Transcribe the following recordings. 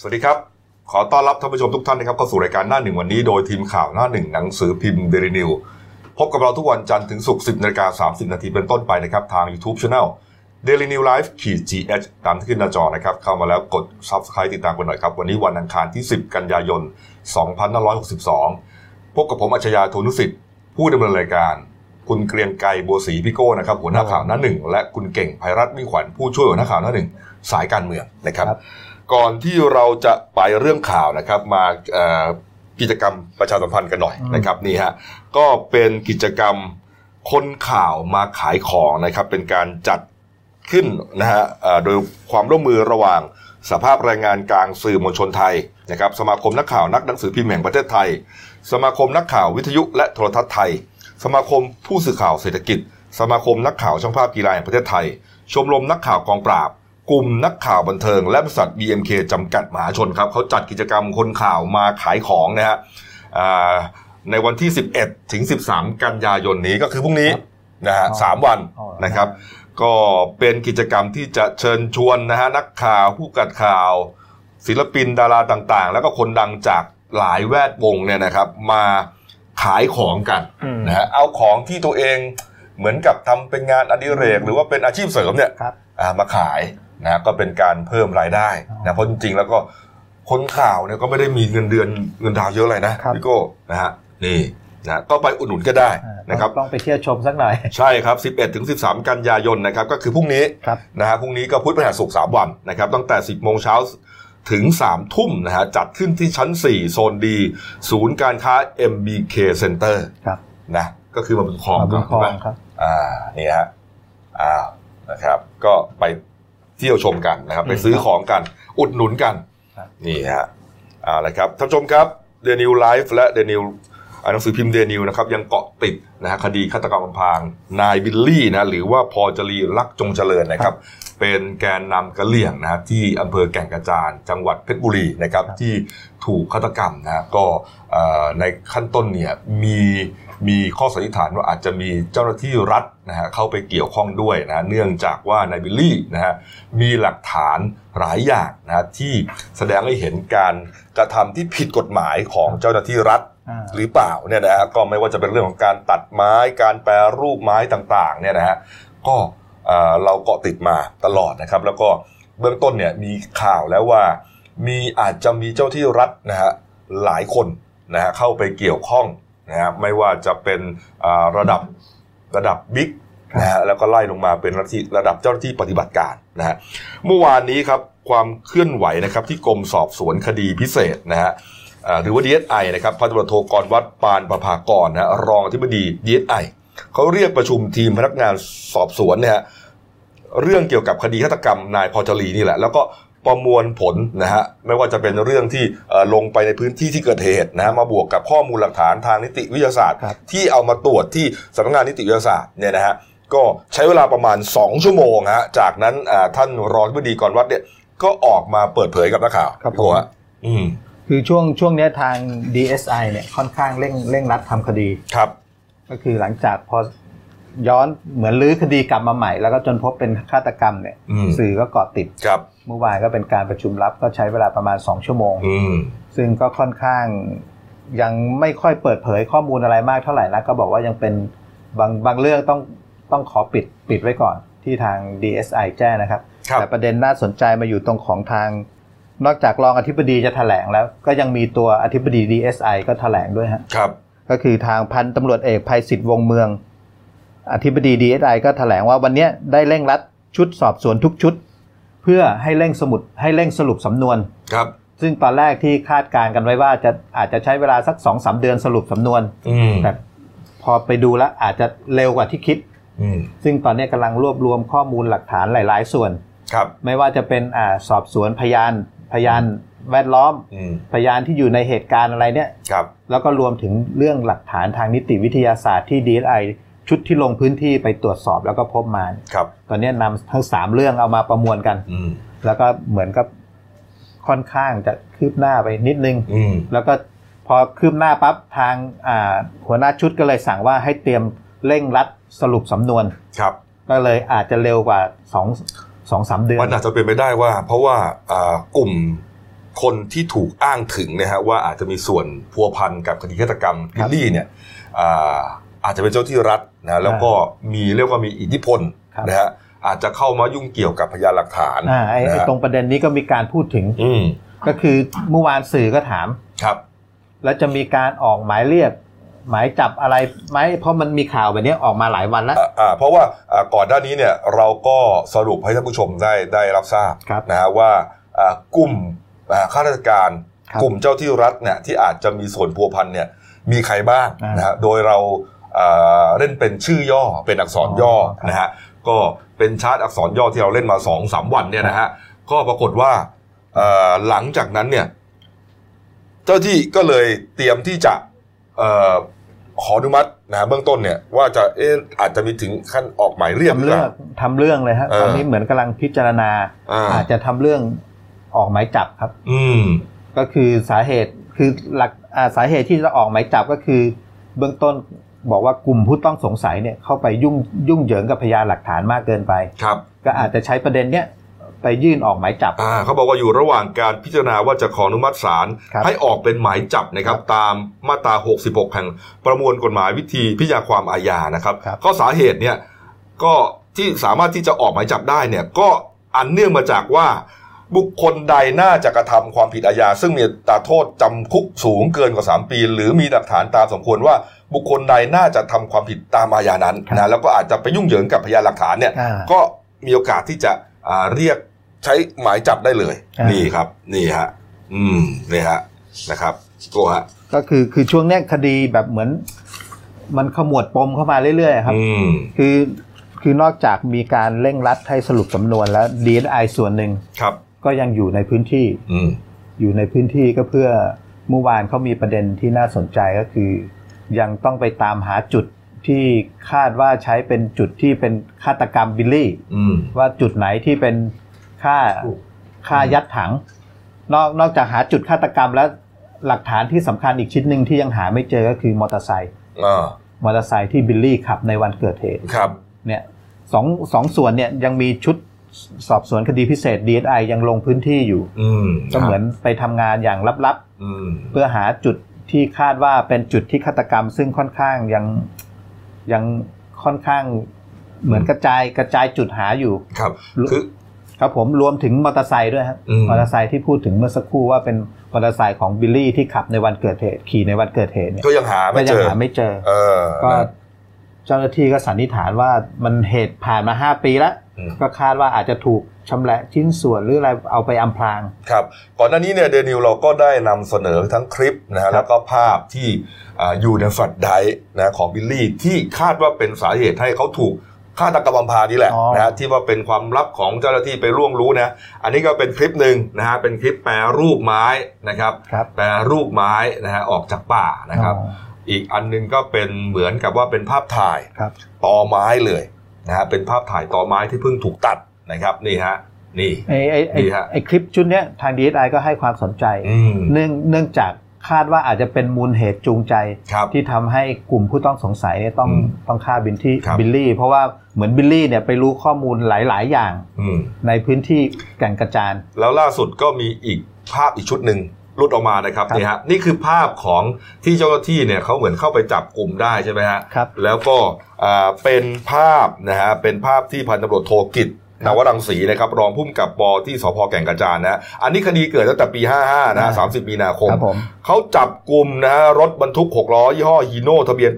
สวัสดีครับ ขอต้อนรับท่านผู้ชมทุกท่านนะครับเข้าสู่รายการหน้าหนึ่งวันนี้โดยทีมข่าวหน้าหนึ่งหนังสือพิมพ์เดลินิวพบกับเราทุกวันจันทร์ถึงศุกร์10นาฬิกา30 นาทีเป็นต้นไปนะครับ ทาง YouTube Channel Daily New Life ขีด GH ตามที่ขึ้นหน้าจอนะครับ เข้ามาแล้วกด Subscribe ติดตามกันหน่อยครับ วันนี้วันอังคารที่ 10 กันยายน 2562 พบกับผมอัจฉริยะโทนุสิทธิ์ผู้ดำเนินรายการ คุณเกรียงไกรบัวศรีพี่โก้นะครับหัวหน้าข่าวหน้าหนึ่งและคุณเก่งภัยรัตน์มิ่งขวัญผู้ช่วยหัวหน้าข่าวหน้าหนึ่งสายการเมืองนะครับรบ ก่อนที่เราจะไปเรื่องข่าวนะครับมาเอ่อกิจกรรมประชาสัมพันธ์กันหน่อยอืมนะครับนี่ฮะก็เป็นกิจกรรมคนข่าวมาขายของนะครับเป็นการจัดขึ้นนะฮะเอ่อโดยความร่วมมือระหว่างสภาพแรงงานกลางสื่อมวลชนไทยนะครับสมาคมนักข่าวนักหนังสือพิมพ์แห่งประเทศไทย สมาคมนักข่าววิทยุและโทรทัศน์ไทย สมาคมผู้สื่อข่าวเศรษฐกิจ สมาคมนักข่าวช่างภาพกีฬาแห่งประเทศไทย ชมรมนักข่าวกองปราบ กลุ่มนักข่าวบันเทิง และบริษัท BMK จำกัดมหาชนครับเขาจัดกิจกรรมคนข่าวมาขายของนะฮะอ่าในวันที่ 11 ถึง 13 กันยายนนี้ก็คือพรุ่งนี้นะฮะอ๋อสามวันอ๋อนะครับ ก็เป็นกิจกรรมที่จะเชิญชวนนะฮะนักข่าวผู้กัดข่าว ศิลปินดาราต่างๆ แล้วก็คนดังจากหลายแวดวงเนี่ยนะครับมาขายของกันอืมนะฮะเอาของที่ตัวเองเหมือนกับทำเป็นงานอดิเรก หรือว่าเป็นอาชีพเสริมเนี่ยครับอ่ามาขาย นะก็เป็นการเพิ่มรายได้อ๋อนะเพราะจริงๆแล้วก็คนข่าวเนี่ยก็ไม่ได้มีเงินเดือนเงินดาวเยอะเลยนะครับพี่โก้นะฮะนี่นะก็ไปอุดหนุนก็ได้อ่านะครับต้องไปเที่ยวชมสักหน่อย ใช่ครับ 11ถึง13 กันยายนนะครับก็คือพรุ่งนี้ครับนะฮะพรุ่งนี้ก็พุธพฤหัสศุกร์3วันนะครับตั้งแต่ 10 โมงเช้าถึง 3 ทุ่มนะฮะจัดขึ้นที่ชั้น 4 โซน D ศูนย์การค้า MBK Center ครับนะก็คือมาบุญครองมาบุญครองใช่ไหมครับอ่านี่ฮะอ่านะครับ ก็ไป เที่ยวชมกันนะครับ ไปซื้อของกัน อุดหนุนกันครับนี่ฮะอ่าละครับท่านผู้ชมครับเดลินิวส์ไลฟ์และเดลินิวส์ หนังสือพิมพ์เดลินิวส์นะครับยังเกาะติดนะฮะคดีฆาตกรรมอำพรางนายบิลลี่นะหรือว่าพอละจีรักจงเจริญนะครับ เป็นแกนนำกระเหลี่ยงนะที่อำเภอแก่งกระจานจังหวัดเพชรบุรีนะครับที่ถูกฆาตกรรมนะฮะก็ในขั้นต้นเนี่ยมีมีข้อสันนิษฐานว่าอาจจะมีเจ้าหน้าที่รัฐนะฮะเข้าไปเกี่ยวข้องด้วยนะฮะเนื่องจากว่านายบิลลี่นะฮะมีหลักฐานหลายอย่างนะฮะที่แสดงให้เห็นการกระทำที่ผิดกฎหมายของเจ้าหน้าที่รัฐ หรือเปล่าเนี่ยนะฮะก็ไม่ว่าจะเป็นเรื่องของการตัดไม้การแปรรูปไม้ต่างๆเนี่ยนะฮะก็เอ่อเราเกาะติดมาตลอดนะครับ แล้วก็เบื้องต้นเนี่ยมีข่าวแล้วว่า มีอาจจะมีเจ้าที่รัฐนะฮะหลายคนนะฮะเข้าไปเกี่ยวข้องนะฮะไม่ว่าจะเป็นอ่าระดับระดับบิ๊กนะฮะแล้วก็ไล่ลงมาเป็นระดับที่ระดับเจ้าหน้าที่ปฏิบัติการนะฮะเมื่อวานนี้ครับความเคลื่อนไหวนะครับที่กรมสอบสวนคดีพิเศษนะฮะ อ่าหรือว่า DSI นะครับพันตำรวจโทกรวัดปานประภากรนะฮะรองอธิบดี DSI เขาเรียกประชุมทีมพนักงานสอบสวนเนี่ยฮะเรื่องเกี่ยวกับคดีฆาตกรรมนายพอจรีนี่แหละ แล้วก็ประมวลผลนะฮะไม่ว่าจะเป็นเรื่องที่เอ่อลงไปในพื้นที่ที่เกิดเหตุนะฮะมาบวกกับข้อมูลหลักฐานทางนิติวิทยาศาสตร์ครับที่เอามาตรวจที่สำนักงานนิติวิทยาศาสตร์เนี่ยนะฮะก็ใช้เวลาประมาณ 2 ชั่วโมงฮะจากนั้นอ่าท่านรองอธิบดีกรวัดเนี่ยก็ออกมาเปิดเผยกับนักข่าวครับพี่โก้ฮะอืม คือช่วงช่วงเนี้ยทาง DSI เนี่ยค่อนข้างเร่งเร่งรัดทำคดีครับ ก็คือหลังจากพอย้อนเหมือนลื้อคดีกลับมาใหม่ แล้วก็จนพบเป็นฆาตกรรมเนี่ยอืมสื่อก็เกาะติดครับเมื่อวานก็เป็นการประชุมลับก็ใช้เวลาประมาณ 2 ชั่วโมงอืมซึ่งก็ค่อนข้างยังไม่ค่อยเปิดเผยข้อมูลอะไรมากเท่าไหร่นะก็บอกว่ายังเป็นบางบางเรื่องต้องต้องขอปิดปิดไว้ก่อนที่ทาง DSI แจ้งนะครับครับแต่ประเด็นน่าสนใจมาอยู่ตรงของทาง นอกจากรองอธิบดีจะแถลงแล้ว ก็ยังมีตัวอธิบดี DSI ก็แถลงด้วยฮะครับ ก็คือทางพันตำรวจเอกภัยศิษฐ์วงศ์เมือง อธิบดี DSI ก็แถลงว่าวันเนี้ยได้เร่งรัดชุดสอบสวนทุกชุด เพื่อให้เร่งสมุดให้เร่งสรุปสำนวนครับ ซึ่งตอนแรกที่คาดการณ์กันไว้ว่าจะอาจจะใช้เวลาสักสองสามเดือนสรุปสำนวนอืมแต่พอไปดูแล้วอาจจะเร็วกว่าที่คิดอืมซึ่งตอนนี้กำลังรวบรวมข้อมูลหลักฐานหลาย ๆ ส่วน ครับ ไม่ว่าจะเป็นอ่าสอบสวนพยาน พยานแวดล้อมอืมพยานที่อยู่ในเหตุการณ์อะไรเนี่ยครับ แล้วก็รวมถึงเรื่องหลักฐานทางนิติวิทยาศาสตร์ที่ DSI ชุดที่ลงพื้นที่ไปตรวจสอบแล้วก็พบมาครับ ตอนนี้นำทั้งสามเรื่องเอามาประมวลกันอืมแล้วก็เหมือนกับค่อนข้างจะคืบหน้าไปนิดนึงอืมแล้วก็พอคืบหน้าปั๊บทางอ่าหัวหน้าชุดก็เลยสั่งว่าให้เตรียมเร่งรัดสรุปสำนวนครับ ก็เลยอาจจะเร็วกว่าสอง สองสามเดือนมันอาจจะเป็นไปได้ว่า เพราะว่าอ่ากลุ่มคนที่ถูกอ้างถึงนะฮะว่าอาจจะมีส่วนพัวพันกับคดีฆาตกรรมครับิบลลี่เนี่ยอ่าอาจจะเป็นเจ้าที่รัฐนะแล้วก็มีเรียกว่ามีอิทธิพลครับนะฮะอาจจะเข้ามายุ่งเกี่ยวกับพยานหลักฐานอ่าไอ้นะไอ้ฮะตรงประเด็นนี้ก็มีการพูดถึง อืมก็คือเมื่อวานสื่อก็ถามครับ แล้วจะมีการออกหมายเรียก หมายจับอะไรไหมเพราะมันมีข่าวแบบนี้ออกมาหลายวันแล้วอ่าอ่าเพราะว่าอ่าก่อนหน้านี้เนี่ยเราก็สรุปให้ท่านผู้ชมได้ได้รับทราบครับนะฮะว่าอ่ากลุ่มอ่าข้าราชการครับกลุ่มเจ้าที่รัฐเนี่ยที่อาจจะมีส่วนพัวพันเนี่ยมีใครบ้างอ่านนะฮะโดยเราอ่าเล่นเป็นชื่อย่อเป็นอักษรย่ออ๋อครับนะฮะก็เป็นชาร์ตอักษรย่อที่เราเล่นมาสองสามวันเนี่ยนะฮะก็ปรากฏว่าอ่าหลังจากนั้นเนี่ย เจ้าที่ก็เลยเตรียมที่จะเอ่อ ขออนุมัตินะเบื้องต้นเนี่ยว่าจะเอะอาจจะมีถึงขั้นออกหมายเรียกหทำรือเรื่เปองล่าทำเรื่องเลยฮะเออตอนนี้เหมือนกำลังพิจารณาอ่าอาจจะทำเรื่องออกหมายจับครับ อืมก็คือสาเหตุคือหลักอ่าสาเหตุที่จะออกหมายจับก็คือ เบื้องต้นบอกว่ากลุ่มผู้ต้องสงสัยเนี่ยเข้าไปยุ่งยุ่งเหยิงกับพยานหลักฐานมากเกินไปครับ ก็อาจจะใช้ประเด็นเนี้ย ไปยื่นออกหมายจับ อ่าเขาบอกว่าอยู่ระหว่างการพิจารณาว่าจะขออนุมัติศาลครับให้ออกเป็นหมายจับนะครับตามมาตรา 66 แห่งประมวลกฎหมายวิธีพิจารณาความอาญานะครับครับก็สาเหตุเนี่ยก็ที่สามารถที่จะออกหมายจับได้เนี่ยก็อันเนื่องมาจากว่าบุคคลใดน่าจะกระทำความผิดอาญา ซึ่งมีอัตราโทษจำคุกสูงเกินกว่า 3 ปี หรือมีหลักฐานตามสมควรว่าบุคคลใดน่าจะทำความผิดตามอาญานั้นครับนะแล้วก็อาจจะไปยุ่งเหยิงกับพยานหลักฐานเนี่ยอ่าก็มีโอกาสที่จะอ่า เรียกใช้หมายจับได้เลยอ่านี่นี่ครับ นี่ฮะ อืมนี่ฮะนะครับโกฮะก็คือคือช่วงเนี้ยคดีแบบเหมือน มันขมวดปมเข้ามาเรื่อยๆครับอืมคือคือนอกจากมีการเร่งรัดให้สรุปสำนวนแล้ว DSI ส่วนหนึ่งครับ ก็ยังอยู่ในพื้นที่อืมอยู่ในพื้นที่ก็เพื่อเมื่อวานเขามีประเด็นที่น่าสนใจก็คือ ยังต้องไปตามหาจุด ที่คาดว่าใช้เป็นจุดที่เป็นฆาตกรรมบิลลี่อืมว่าจุดไหนที่เป็นฆ่าฆ่ายัดถัง นอกนอกจากหาจุดฆาตกรรมแล้วหลักฐานที่สำคัญอีกชิ้นหนึ่งที่ยังหาไม่เจอก็คือมอเตอร์ไซค์อ่ามอเตอร์ไซค์ที่บิลลี่ขับในวันเกิดเหตุครับเนี่ยสองสองส่วนเนี่ยยังมีชุดสอบสวนคดีพิเศษ DSI ยังลงพื้นที่อยู่อืมก็เหมือนไปทำงานอย่างลับอืมๆเพื่อหาจุดที่คาดว่าเป็นจุดที่ฆาตกรรม ซึ่งค่อนข้างยัง ยังค่อนข้างเหมือนกระจายกระจายจุดหาอยู่ครับคือครับผมรวมถึงมอเตอร์ไซค์ด้วยครับอืมมอเตอร์ไซค์ที่พูดถึงเมื่อสักครู่ว่าเป็นมอเตอร์ไซค์ของบิลลี่ที่ขับในวันเกิดเหตุขี่ในวันเกิดเหตุเนี่ยก็ยังหาก็ไม่ยัเจอหาไม่เจอเออก็นะเจ้าหน้าที่ก็สันนิษฐานว่ามันเหตุผ่านมาห้าปีแล้วอืม ก็คาดว่าอาจจะถูกชำแหละชิ้นส่วนหรืออะไรเอาไปอำพราง ครับ ก่อนหน้านี้เนี่ยเดนิวเราก็ได้นำเสนอทั้งคลิปนะฮะแล้วก็ภาพที่อ่าอยู่ในแฟลชไดรฟ์นะของบิลลี่ที่คาดว่าเป็นสาเหตุให้เขาถูกฆาตกรรมอำพรางนี่แหละอ๋อนะฮะที่ว่าเป็นความลับของเจ้าหน้าที่ไปร่วงรู้นะอันนี้ก็เป็นคลิปหนึ่งนะฮะเป็นคลิปแปรรูปไม้นะครับครับแปรรูปไม้นะฮะออกจากป่านะครับอ๋ออีกอันหนึ่งก็เป็นเหมือนกับว่าเป็นภาพถ่ายครับตอไม้เลย นะฮะเป็นภาพถ่ายตอไม้ที่เพิ่งถูกตัดนะครับนี่ฮะนี่ไอ้ไอ้ไอ้ดีฮะไอ้คลิปชุดเนี้ยทาง DSI ก็ให้ความสนใจอืมเนื่องเนื่องจากคาดว่าอาจจะเป็นมูลเหตุจูงใจครับที่ทำให้กลุ่มผู้ต้องสงสัยเนี่ยต้องอืมต้องฆ่าบิลลี่ครับบิลลี่ เพราะว่าเหมือนบิลลี่เนี่ยไปรู้ข้อมูลหลาย ๆ อย่างอืมในพื้นที่แก่งกระจานแล้วล่าสุดก็มีอีกภาพอีกชุดหนึ่ง หลุดออกมานะครับครับนี่ฮะนี่คือภาพของที่เจ้าหน้าที่เนี่ยเขาเหมือนเข้าไปจับกลุ่มได้ใช่ไหมฮะครับแล้วก็อ่าเป็นภาพนะฮะเป็นภาพที่พันตำรวจโทกิจครันบวรังสีนะครับรองผู้กำกับปที่สพแก่งกระจานนะฮะอันนี้คดีเกิดตั้งแต่ปี 55 นะฮะอ่า30 มีนาคมครับผมเขาจับกลุ่มนะฮะรถบรรทุก 6 ล้อ ยี่ห้อฮีโน่ทะเบียน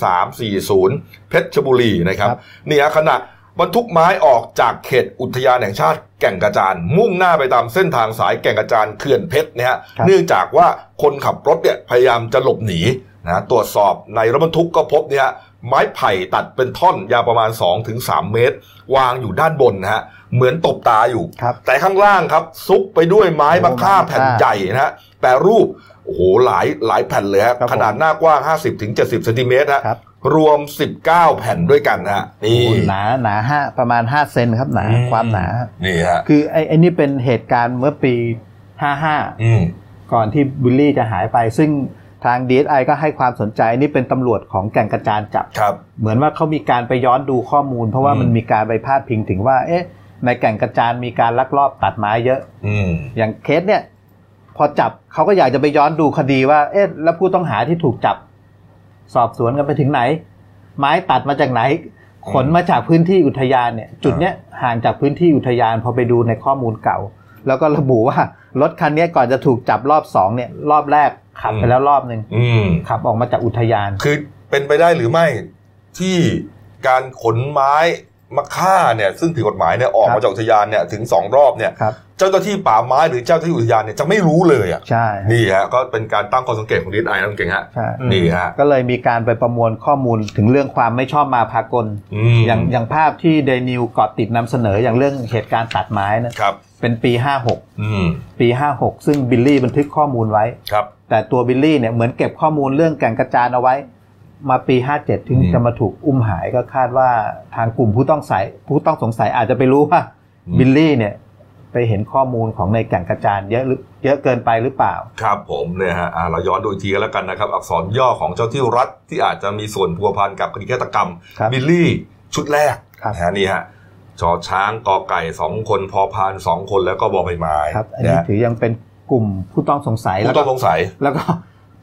812340 เพชรบุรีนะครับครับนี่ฮะขณะ บรรทุกไม้ออกจากเขตอุทยานแห่งชาติแก่งกระจานมุ่งหน้าไปตามเส้นทางสายแก่งกระจานเขื่อนเพชรนะฮะครับเนื่องจากว่าคนขับรถเนี่ยพยายามจะหลบหนีนะตรวจสอบในรถบรรทุกก็พบเนี่ยฮะไม้ไผ่ตัดเป็นท่อนยาวประมาณ 2-3 เมตร วางอยู่ด้านบนนะฮะเหมือนตบตาอยู่ครับแต่ข้างล่างครับ ซุกไปด้วยไม้มะค่าโอ้ไม้มะค่าแผ่นใหญ่นะฮะแปรรูปโอ้โหหลายหลายแผ่นเลยฮะครับผมขนาดหน้ากว้าง 50-70ถึง70เซนติเมตรฮะค รับรวม 19 แผ่นด้วยกันนะฮะนี่โอ้หนาหนาห้าประมาณห้าเซนครับหนาอืมความหนา นี่ฮะ คือไอ้ไอ้นี่เป็นเหตุการณ์เมื่อปี 55 อืมก่อนที่บิลลี่จะหายไป ซึ่งทาง DSI ก็ให้ความสนใจอันนี่เป็นตำรวจของแก่งกระจานจับ ครับ เหมือนว่าเขามีการไปย้อนดูข้อมูล เพราะว่าอืมมันมีการไปพาดพิงถึงว่า เอ๊ะ ในแก่งกระจานมีการลักลอบตัดไม้เยอะ อืมอย่างเคสเนี่ย พอจับเขาก็อยากจะไปย้อนดูคดีว่า เอ๊ะ แล้วผู้ต้องหาที่ถูกจับ สอบสวนกันไปถึงไหน ไม้ตัดมาจากไหน ขนมาจากพื้นที่อุทยานเนี่ย จุดเนี้ยห่างจากพื้นที่อุทยานพอไปดูในข้อมูลเก่า แล้วก็ระบุว่ารถคันเนี้ยก่อนจะถูกจับรอบสองเนี่ยรอบแรกขับไปแล้วรอบหนึ่งอืมขับออกมาจากอุทยาน คือเป็นไปได้หรือไม่ที่การขนไม้ มาฆ่าเนี่ยซึ่งผิดกฎหมายเนี่ยออกครับมาจากอุทยานเนี่ยถึงสองรอบเนี่ยครับเจ้าหน้าที่ป่าไม้หรือเจ้าหน้าที่อุทยานเนี่ยจะไม่รู้เลยอะใช่นี่ฮะก็เป็นการตั้งข้อสังเกตของดีไอนั่นเองฮะใช่นี่ฮะก็เลยมีการไปประมวลข้อมูลถึงเรื่องความไม่ชอบมาพากลอืมอย่างอย่างภาพที่เดนิวเกาะติดนำเสนออย่างเรื่องเหตุการณ์ตัดไม้นะครับเป็นปีอืม56 ปี 56 ซึ่งบิลลี่บันทึกข้อมูลไว้ครับแต่ตัวบิลลี่เนี่ยเหมือนเก็บข้อมูลเรื่องแก่งกระจานเอาไว้ มาปี 57 ถึงอืมจะมาถูกอุ้มหายก็คาดว่าทางกลุ่มผู้ต้องสายผู้ต้องสงสัยอาจจะไปรู้ว่าอืมบิลลี่เนี่ยไปเห็นข้อมูลของในแก่งกระจานเยอะหรือเยอะเกินไปหรือเปล่า ครับผมเนี่ยฮะอ่าเราย้อนดูอีกทีกันแล้วกันนะครับ อักษรย่อของเจ้าที่รัฐที่อาจจะมีส่วนพัวพันกับคดีฆาตกรรมครับบิลลี่ชุดแรกครับนะฮะนี่ฮะชอช้างกอไก่สองคนพอพานสองคนแล้วก็บอใบไม้ครับอันนะนี้ฮะถือยังเป็นกลุ่มผู้ต้องสงสัยผู้แล้วต้ก็องสงสัยแล้วก็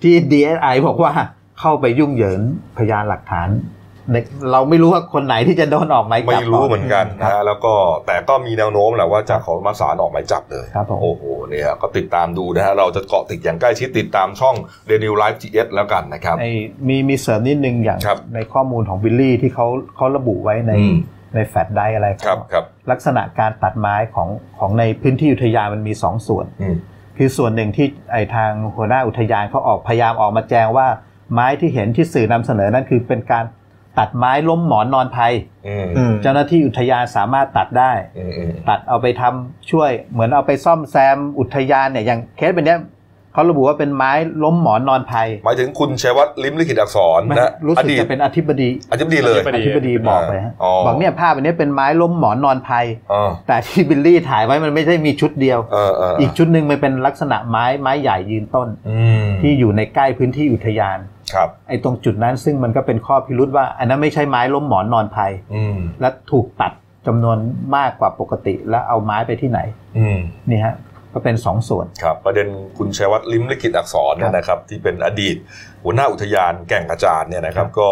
ที่ DSI บอกว่า เข้าไปยุ่งเหยิงพยานหลักฐานในเราไม่รู้ว่าคนไหนที่จะโดนออกหมายจับไม่รู้เหมือนกันคนะรับฮะแล้วก็แต่ก็มีแนวโน้มแหละว่าจะขอมาสารออกหมายจับเลยครับผมโอ้โหเนี่ยก็ติดตามดูนะฮะเราจะเกาะติดอย่างใกล้ชิดติดตามช่อง d a i l y Live GS แล้วกันนะครับไอ้มีมีเสริมนิดนึงอย่างครับในข้อมูลของบิลลี่ที่เขาเขาระบุไว้ในอืมในแฟลชไดร์อะไรครับครับลักษณะการตัดไม้ของของในพื้นที่อุทยานมันมีสองส่วนอืมคือส่วนหนึ่งที่ไอทางหัวหน้าอุทยานเขาออกพยายามออกมาแจ้งว่า ไม้ที่เห็นที่สื่อนำเสนอนั้นคือเป็นการตัดไม้ล้มหมอนนอนภัยอืมอืมเจ้าหน้าที่อุทยานสามารถตัดได้อืมอืมตัดเอาไปทำช่วยเหมือนเอาไปซ่อมแซมอุทยานเนี่ยอย่างเคสเป็นเนี้ย เขาระบุว่าเป็นไม้ล้มหมอนนอนภัย หมายถึงคุณชัยวัฒน์ลิมลิขิตอักษรไม่นะรู้อสึกดีตจะเป็นอธิบดีอธิบดีเลยอธิบอธิบดีบอกเลยฮะอ๋อบอกเนี่ยภาพอันนี้เป็นไม้ล้มหมอนนอนภัยอ๋อแต่ที่บิลลี่ถ่ายไว้มันไม่ได้มีชุดเดียวเออเอออีกชุดหนึ่งมันเป็นลักษณะไม้ไม้ใหญ่ยืนต้นอืมที่อยู่ในใกล้พื้นที่อุทยานครับไอ้ตรงจุดนั้นซึ่งมันก็เป็นข้อพิรุษว่า อันนั้นไม่ใช่ไม้ล้มหมอนนอนภัยอืมและถูกตัดจำนวนมากกว่าปกติแล้วเอาไม้ไปที่ไหนอืมนี่ฮะ ก็เป็นสองส่วนครับประเด็นคุณชัยวัฒน์ลิมลิขิตอักษรเนี่ยนะครับที่เป็นอดีต หัวหน้าอุทยานแก่งกระจานเนี่ยนะครับก็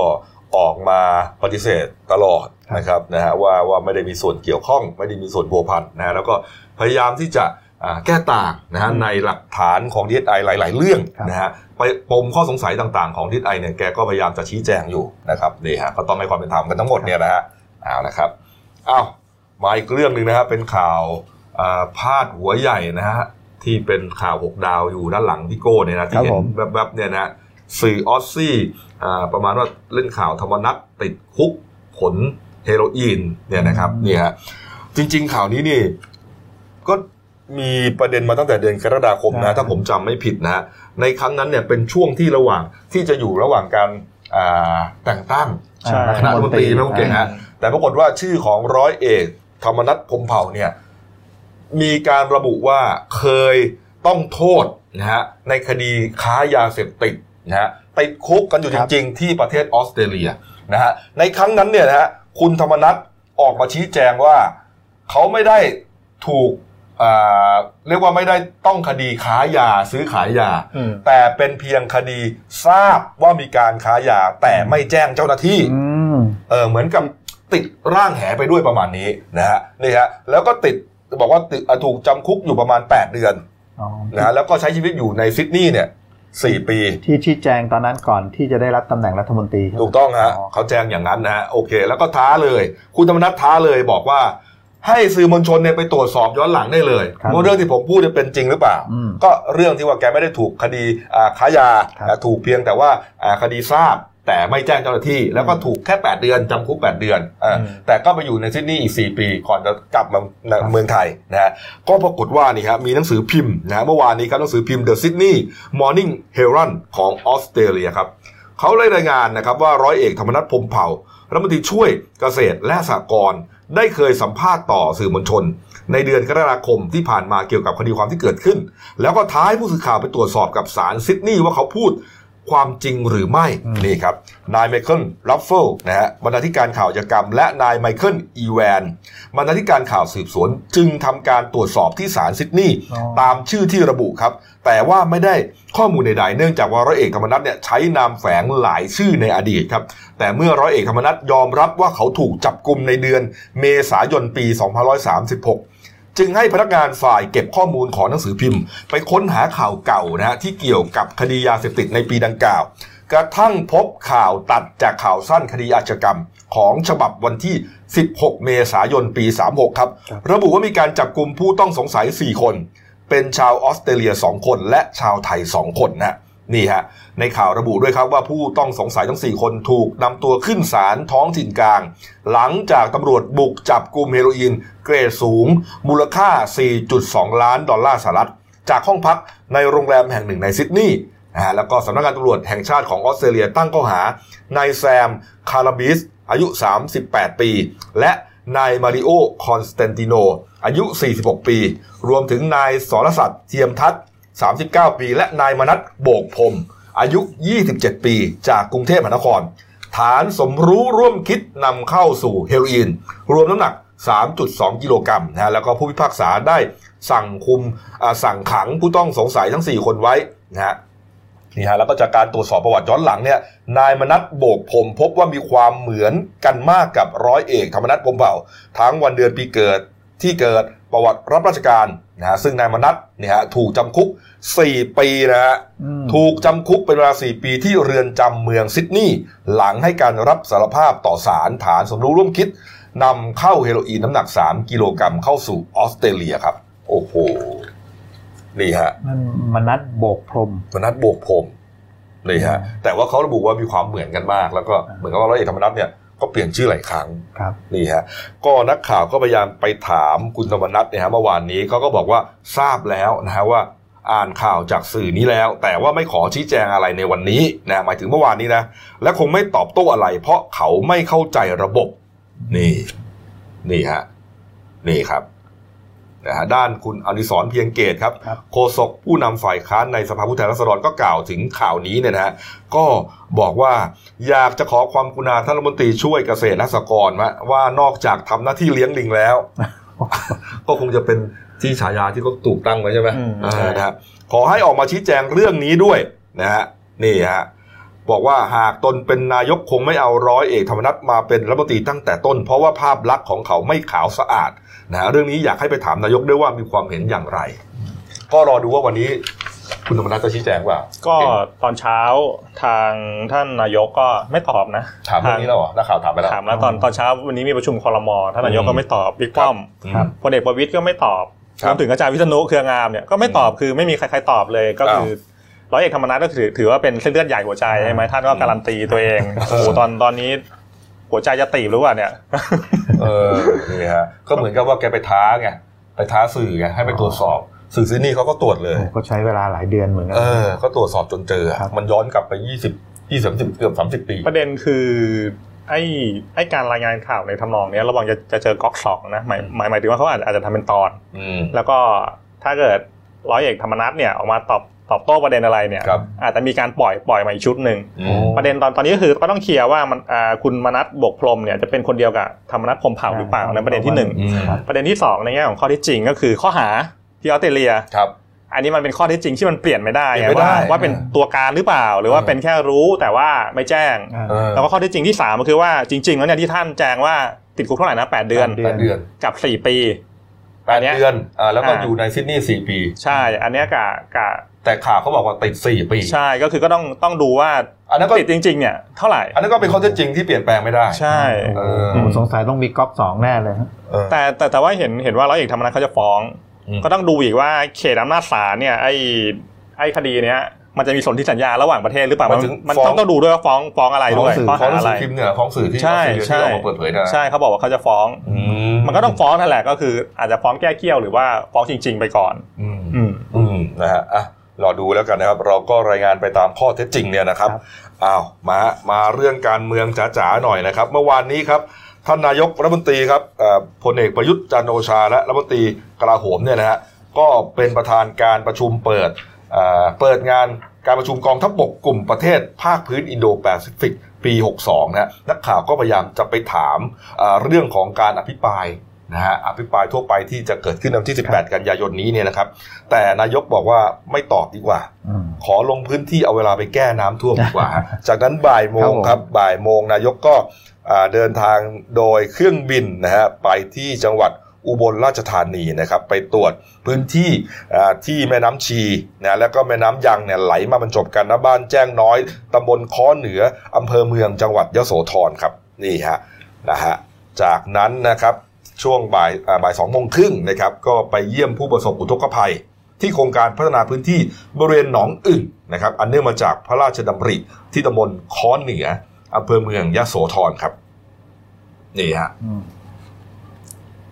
ออกมาปฏิเสธตลอดครับนะครับนะฮะว่าว่าไม่ได้มีส่วนเกี่ยวข้อง ไม่ได้มีส่วนพัวพันนะฮะแล้วก็พยายามที่จะอ่าแก้ต่างนะฮะในหลักฐานของดีไอหลาย ๆ เรื่องนะฮะไปปมข้อสงสัยต่าง ๆ ของดีไอเนี่ยแกก็พยายามจะชี้แจงอยู่นะครับนี่ฮะก็ต้องให้ความเป็นธรรมกันทั้งหมดเนี่ยนะฮะเอานะครับอ้าวมาอีกเรื่องหนึ่งนะฮะเป็นข่าวอ่า พาดหัวใหญ่นะฮะที่เป็นข่าวหกดาวอยู่ด้านหลังพี่โก้เนี่ยนะที่ครับเห็ผนมแวบๆเนี่ยนะสื่อออสซี่อ่าประมาณว่าเล่นข่าวธรรมนัตติดคุกขนเฮโรอีนเนี่ยนะครับเนี่ยฮะจริง ๆ ข่าวนี้นี่ก็มีประเด็นมาตั้งแต่เดือนกรกฎาคมนะถ้าผมจำไม่ผิดนะในครั้งนั้นเนี่ยเป็นช่วงที่ระหว่างที่จะอยู่ระหว่างการอ่าแต่งตั้งใช่คณะรัฐมนตรีนะคุณเก่งฮะแต่ปรากฏว่าชื่อของร้อยเอกธรรมนัฐพรหมเผ่าเนี่ย มีการระบุว่าเคยต้องโทษนะฮะในคดีค้ายาเสพติดนะฮะติดคุกกันอยู่คจรับริง ๆ ที่ประเทศออสเตรเลียนะฮะในครั้งนั้นเนี่ยนะฮะคุณธรรมนัฐออกมาชี้แจงว่าเขาไม่ได้ถูกอ่าเรียกว่าไม่ได้ต้องคดีค้ายาซื้อขายยาอืมแต่เป็นเพียงคดีทราบว่ามีการค้ายา แต่ไม่แจ้งเจ้าหน้าที่อืมเออเหมือนกับติดร่างแหไปด้วยประมาณนี้นะฮะนี่ฮะแล้วก็ติด บอกว่าติดอะถูกจำคุกอยู่ประมาณ 8 เดือนอ๋อนะฮะแล้วก็ใช้ชีวิตอยู่ในซิดนีย์เนี่ยสี่ปี ที่ชี้แจงตอนนั้นก่อนที่จะได้รับตำแหน่งรัฐมนตรีใช่ไหมถูกต้องฮะอ๋อเขาแจ้งอย่างนั้นนะฮะโอเค แล้วก็ท้าเลย คุณธรรมนัฐท้าเลยบอกว่า ให้สื่อมวลชนเนี่ยไปตรวจสอบย้อนหลังได้เลยครับว่าเรื่องที่ผมพูดเนี่ยเป็นจริงหรือเปล่าอืมก็เรื่องที่ว่าแกไม่ได้ถูกคดีอ่าค้ายาครับอ่าถูกเพียงแต่ว่าอ่าคดีทราบ แต่ไม่แจ้งเจ้าหน้าที่แล้วก็ถูกแค่ 8 เดือนจำคุก 8 เดือนอ่าอืมแต่ก็ไปอยู่ในซิดนีย์อีก 4 ปีก่อนจะกลับมาเมืองไทยนะฮะก็ปรากฏว่านี่ครับมีหนังสือพิมพ์นะฮะเมื่อวานนี้ครับหนังสือพิมพ์ The Sydney Morning Herald ของออสเตรเลียครับเขาได้รายงานนะครับว่าร้อยเอกธรรมนัสพรหมเผ่ารัฐมนตรีช่วยเกษตรและสหกรณ์ได้เคยสัมภาษณ์ต่อสื่อมวลชน ในเดือนกรกฎาคมที่ผ่านมาเกี่ยวกับคดีความที่เกิดขึ้น แล้วก็ทางผู้สื่อข่าวไปตรวจสอบกับศาลซิดนีย์ว่าเขาพูด ความจริงหรือไม่อืมนี่ครับ นายไมเคิลรัฟเฟิลนะฮะบรรณาธิการข่าวอาชญากรรม และนายไมเคิลอีแวนบรรณาธิการข่าวสืบสวน จึงทำการตรวจสอบที่ศาลซิดนีย์อ๋อตามชื่อที่ระบุครับ แต่ว่าไม่ได้ข้อมูลใดๆเนื่องจากว่าร้อยเอกธรรมนัฐเนี่ยใช้นามแฝงหลายชื่อในอดีตครับ แต่เมื่อร้อยเอกธรรมนัฐยอมรับว่าเขาถูกจับกลุมในเดือน เมษายนปี2536 จึงให้พนักงานฝ่ายเก็บข้อมูลของหนังสือพิมพ์ ไปค้นหาข่าวเก่านะฮะที่เกี่ยวกับคดียาเสพติดในปีดังกล่าว กระทั่งพบข่าวตัดจากข่าวสั้นคดีอาชญากรรม ของฉบับวันที่ 16 เมษายนปี 36 ครับครับระบุว่ามีการจับกลุ่มผู้ต้องสงสัย 4 คน เป็นชาวออสเตรเลีย 2 คน และชาวไทย 2 คนนะ นี่ฮะในข่าวระบุด้วยครับว่าผู้ต้องสงสัยทั้ง 4 คนถูกนำตัวขึ้นศาลท้องถิ่นกลาง หลังจากตำรวจบุกจับกลุ่มเฮโรอีนเกรดสูง มูลค่า 4.2 ล้านดอลลาร์สหรัฐ จากห้องพักในโรงแรมแห่งหนึ่งในซิดนีย์นะฮะแล้วก็สำนักงานตำรวจแห่งชาติของออสเตรเลียตั้งข้อหานายแซมคาราบิสอายุ 38 ปี และนายมาริโอคอนสแตนติโนอายุ 46 ปี รวมถึงนายสรศักดิ์เทียมทัศน์ 39 ปี และนายมนัสโบกพรหมอายุ 27 ปี จากกรุงเทพมหานคร ฐานสมรู้ร่วมคิดนำเข้าสู่เฮโรอีน รวมน้ำหนัก 3.2 กิโลกรัมนะฮะแล้วก็ผู้พิพากษาได้สั่งคุมสั่งขังผู้ต้องสงสัยทั้ง 4 คนไว้นะฮะนี่ฮะแล้วก็จากการตรวจสอบประวัติย้อนหลังเนี่ยนายมนัทโบกพรมพบว่ามีความเหมือนกันมากกับร้อยเอกธรรมนัฐพรมเผ่า ทั้งวันเดือนปีเกิดที่เกิดประวัติรับราชการ นะฮะซึ่งนายมนัทเนี่ยฮะถูกจำคุก 4 ปีนะฮะอืมถูกจำคุกเป็นเวลา 4 ปีที่เรือนจำเมืองซิดนีย์หลังให้การรับสารภาพต่อศาลฐานสมรู้ร่วมคิดนำเข้าเฮโรอีนน้ำหนัก 3 กิโลกรัมเข้าสู่ออสเตรเลียครับ โอ้โห นี่ฮะนั่นมนัดโบกพรมมนัดโบกพรมนี่ฮะแต่ว่าเขาระบุว่ามีความเหมือนกันมาก แล้วก็เหมือนกับว่าร้อยเอกธรรมนัฐเนี่ย ก็เปลี่ยนชื่อหลายครั้งครับนี่ฮะก็นักข่าวก็พยายามไปถามคุณธรรมนัฐเนี่ยฮะเมื่อวานนี้เขาก็บอกว่าทราบแล้วนะฮะว่าอ่านข่าวจากสื่อนี้แล้ว แต่ว่าไม่ขอชี้แจงอะไรในวันนี้นะหมายถึงเมื่อวานนี้นะ และคงไม่ตอบโต้อะไร เพราะเขาไม่เข้าใจระบบ นี่ นี่ฮะนี่ครับ นะฮะด้านคุณอนิสรณ์เพียงเกตครับครับโฆษกผู้นำฝ่ายค้านในสภาผู้แทนราษฎรก็กล่าวถึงข่าวนี้เนี่ยนะฮะก็บอกว่าอยากจะขอความกรุณาท่านรัฐมนตรีช่วยเกษตรและสหกรณ์ว่าว่านอกจากทำหน้าที่เลี้ยงลิงแล้ว ก็คงจะเป็นที่ฉายาที่เขาถูกตั้งไว้ใช่ไหมอืมเออนะฮะขอให้ออกมาชี้แจงเรื่องนี้ด้วยนะฮะนี่ฮะ บอกว่าหากตนเป็นนายกคงไม่เอาร้อยเอกธรรมนัฐมาเป็นรัฐมนตรีตั้งแต่ต้น เพราะว่าภาพลักษณ์ของเขาไม่ขาวสะอาดนะฮะเรื่องนี้อยากให้ไปถามนายกด้วยว่ามีความเห็นอย่างไร ก็รอดูว่าวันนี้คุณธรรมนัฐจะชี้แจงว่า ก็ตอนเช้าทางท่านนายกก็ไม่ตอบนะถามเรื่องนี้แล้วเหรอนักข่าวถามไปแล้วถามแล้วตอนตอนเช้าวันนี้มีประชุมคอรมอท่านนายกก็ไม่ตอบบิ๊กป้อมครับพลเอกประวิตยก็ไม่ตอบครัรบวมถึงอาจารย์วิษณุเครืองามเนี่ยก็ไม่ตอบคือไม่มีใครๆตอบเลยก็คือ ร้อยเอกธรรมนัฐก็ถือถือว่าเป็นเส้นเลือดใหญ่หัวใจใช่ไหมท่านก็การันตีตัวเองโอ้โหตอนตอนนี้หัวใจจะตีบหรือเปล่าเนี่ยเออนี่ฮะก็เหมือนกับว่าแกไปท้าไงไปท้าสื่อไงให้ไปตรวจสอบสื่อซีนี่เขาก็ตรวจเลยก็ใช้เวลาหลายเดือนเหมือนกัเออก็ตรวจสอบจนเจอครับมันย้อนกลับไปยี่สิบยี่สิบเกือบสามสิบปี ประเด็นคือไอ้ไอ้การรายงานข่าวในทำนองเนี้ยระวังจะจะเจอก๊อกสองนะหมายหมายหมายถึงว่าเขาอาจอาจจะทำเป็นตอนอืมแล้วก็ถ้าเกิดร้อยเอกธรรมนัฐเนี่ยออกมาตอบ ตอบโต้ประเด็นอะไรเนี่ยครับอาจจะมีการปล่อยปล่อยมาอีกชุดหนึ่งอืโอ้มประเด็นตอนตอนนี้ก็คือก็ต้องเคลียร์ว่ามันอ่าคุณมนัทบกพรหมเนี่ยจะเป็นคนเดียวกับธรรมนัฐพรหมเผ่าหรือเปล่าในประเด็นที่หนึ่งอืมครับประเด็นที่สองในแง่ของข้อเที่จริงก็คือข้อหาที่ออสเตรเลียครับอันนี้มันเป็นข้อเท็จจริงที่มันเปลี่ยนไม่ได้เปลี่ยนไม่ว่าได้ว่าเป็นตัวการหรือเปล่า หรือว่าเออเป็นแค่รู้แต่ว่าไม่แจ้งอ่าเออแล้วก็ข้อเท็จจริงที่สามก็คือว่าจริง ๆ แล้วเนี่ยที่ท่านแจ้งว่าติดคุกเท่าไหร่นะแปดเดือนแปดเดืแปดเดือนกับสี่ปีแปดอันเนี้ยเดือนอ่าแล้วก็อ่าอยู่ในซิดนีย์สี่ปี ใช่ อันเนี้ยกะกะ แต่ข่าวเขาบอกว่าติดสี่ปี ใช่ก็คือก็ต้องต้องดูว่าอันนั้นก็ติดจริง ๆ เนี่ยเท่าไหร่ อันนั้นก็เป็นข้อเท็จจริงที่เปลี่ยนแปลงไม่ได้ใช่เออผมสงสัยต้องมีก๊อปสองแน่เลยฮะเออแต่แต่แต่ว่าเห็นเห็นว่าร้อยเอกธรรมนัฐเขาจะฟ้องอืมก็ต้องดูอีกว่าเขตอำนาจศาลเนี่ยไอ้ไอ้คดีเนี้ยมันจะมีสนธิสัญญาระหว่างประเทศหรือเปล่าหมามันยถึงมันฟ้องต้องต้องดูด้วยว่าฟ้องฟ้องอะไรด้วยฟ้องสื่อข้อฟ้องหาหนังอะไรสือพิมพ์เนี่ยฟ้องสื่อที่ใช่ออสเตรเลียที่ใช่ออกมาเปิดเผยนะใช่เขาบอกว่าเขาจะฟ้องอืมันก็ต้องฟ้องนั่นแหละก็คือ อาจจะฟ้องแก้เกี้ยวหรือว่าฟ้องจริง ๆ ไปก่อน อืมอืมอืมนะฮะอะ รอดูแล้วกันนะครับ เราก็รายงานไปตามข้อเท็จจริงเนี่ยนะครับครับอ้าวมามาเรื่องการเมืองจ๋าๆหน่อยนะครับ เมื่อวานนี้ครับท่านนายกรัฐมนตรีครับเอ่อพลเอกประยุทธ์จันทร์โอชาและรัฐมนตรีกลาโหมเนี่ยนะฮะก็เป็นประธานการประชุมเปิดเอ่อเปิดงานการประชุมกองทัพบกกลุ่มประเทศ ภาคพื้นอินโดแปซิฟิกปี 62นะนักข่าวก็พยายามจะไปถามอ่าเรื่องของการอภิปราย นะฮะอภิปรายทั่วไปที่จะเกิดขึ้นในวันที่ 18 กันยายนนี้เนี่ยนะครับ แต่นายกบอกว่าไม่ตอบดีกว่าอืมขอลงพื้นที่เอาเวลาไปแก้น้ำท่วมดีกว่า จากนั้นบ่ายโมงครับผมครับบ่ายโมงนายกก็อ่าเดินทางโดยเครื่องบินนะฮะไปที่จังหวัดอุบลราชธานีนะครับ ไปตรวจพื้นที่อ่าที่แม่น้ำชีนะแล้วก็แม่น้ำยังเนี่ยไหลมาบรรจบกันนะบ้านแจ้งน้อยตำบลค้อเหนืออำเภอเมืองจังหวัดยโสธรครับนี่ฮะนะฮะจากนั้นนะครับ ช่วงบ่ายอ่าบ่ายสองโมงครึ่งนะครับก็ไปเยี่ยมผู้ประสบอุทกภัย ที่โครงการพัฒนาพื้นที่บริเวณหนองอึ่งนะครับอันเนื่องมาจากพระราชดำริที่ตำบลค้อนเหนืออำเภอเมืองยะโสธรครับ นี่ฮะอืม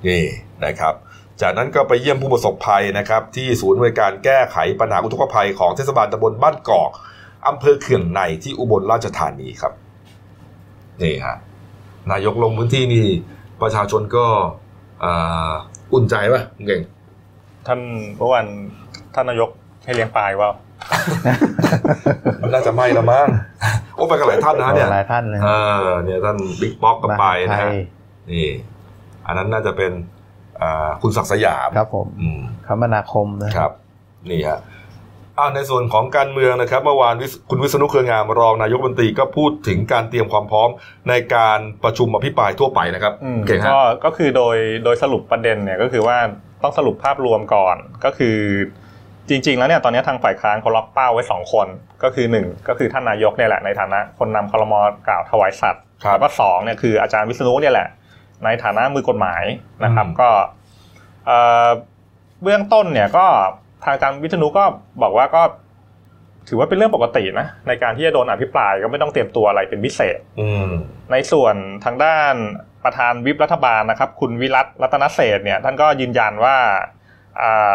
นี่นะครับ จากนั้นก็ไปเยี่ยมผู้ประสบภัยนะครับ ที่ศูนย์บริการแก้ไขปัญหาอุทกภัยของเทศบาลตำบลบ้านกอกอำเภอเขื่องในที่อุบลราชธานีครับ นี่ฮะนายกลงพื้นที่นี่ ประชาชนก็อ่าอุ่นใจป่ะคุณเก่ง ท่านเมื่อวันท่านนายกให้เลี้ยงปลายว่าน่าจะไม่ละมั้งโอ้ไปกันหลายท่านนะเนี่ยหลายท่านเลยเออเนี่ยท่านบิ๊กป๊อกก็ไปนะไทฮะยนี่ อันนั้นน่าจะเป็นอ่าคุณศักดิ์สยามครับผมอืมคมนาคมนะครับ นี่ฮะ อ่าในส่วนของการเมืองนะครับ เมื่อวานวิศคุณวิษณุเครืองามรองนายกรัฐมนตรีก็พูดถึงการเตรียมความพร้อมในการประชุมอภิปรายทั่วไปนะครับอืมเก่งฮะก็ก็คือโดยโดยสรุปประเด็นเนี่ยก็คือว่าต้องสรุปภาพรวมก่อนก็คือจริง ๆ แล้วเนี่ยตอนนี้ทางฝ่ายค้านเขาล็อกเป้าไว้สองคน ก็คือหนึ่งก็คือท่านนายกเนี่ยแหละในฐานะคนนำคลมกล่าวถวายสัตย์ครับแล้วก็สองเนี่ยคืออาจารย์วิษณุเนี่ยแหละ ในฐานะมือกฎหมายนะครับอืมก็เอ่อเบื้องต้นเนี่ยก็ ทางอาจารย์วิษณุก็บอกว่าก็ถือว่าเป็นเรื่องปกตินะในการที่จะโดนอภิปรายก็ไม่ต้องเตรียมตัวอะไรเป็นพิเศษอืมในส่วนทางด้านประธานวิปรัฐบาลนะครับ คุณวิรัตรัตนเศรษฐ์เนี่ยท่านก็ยืนยันว่าอ่า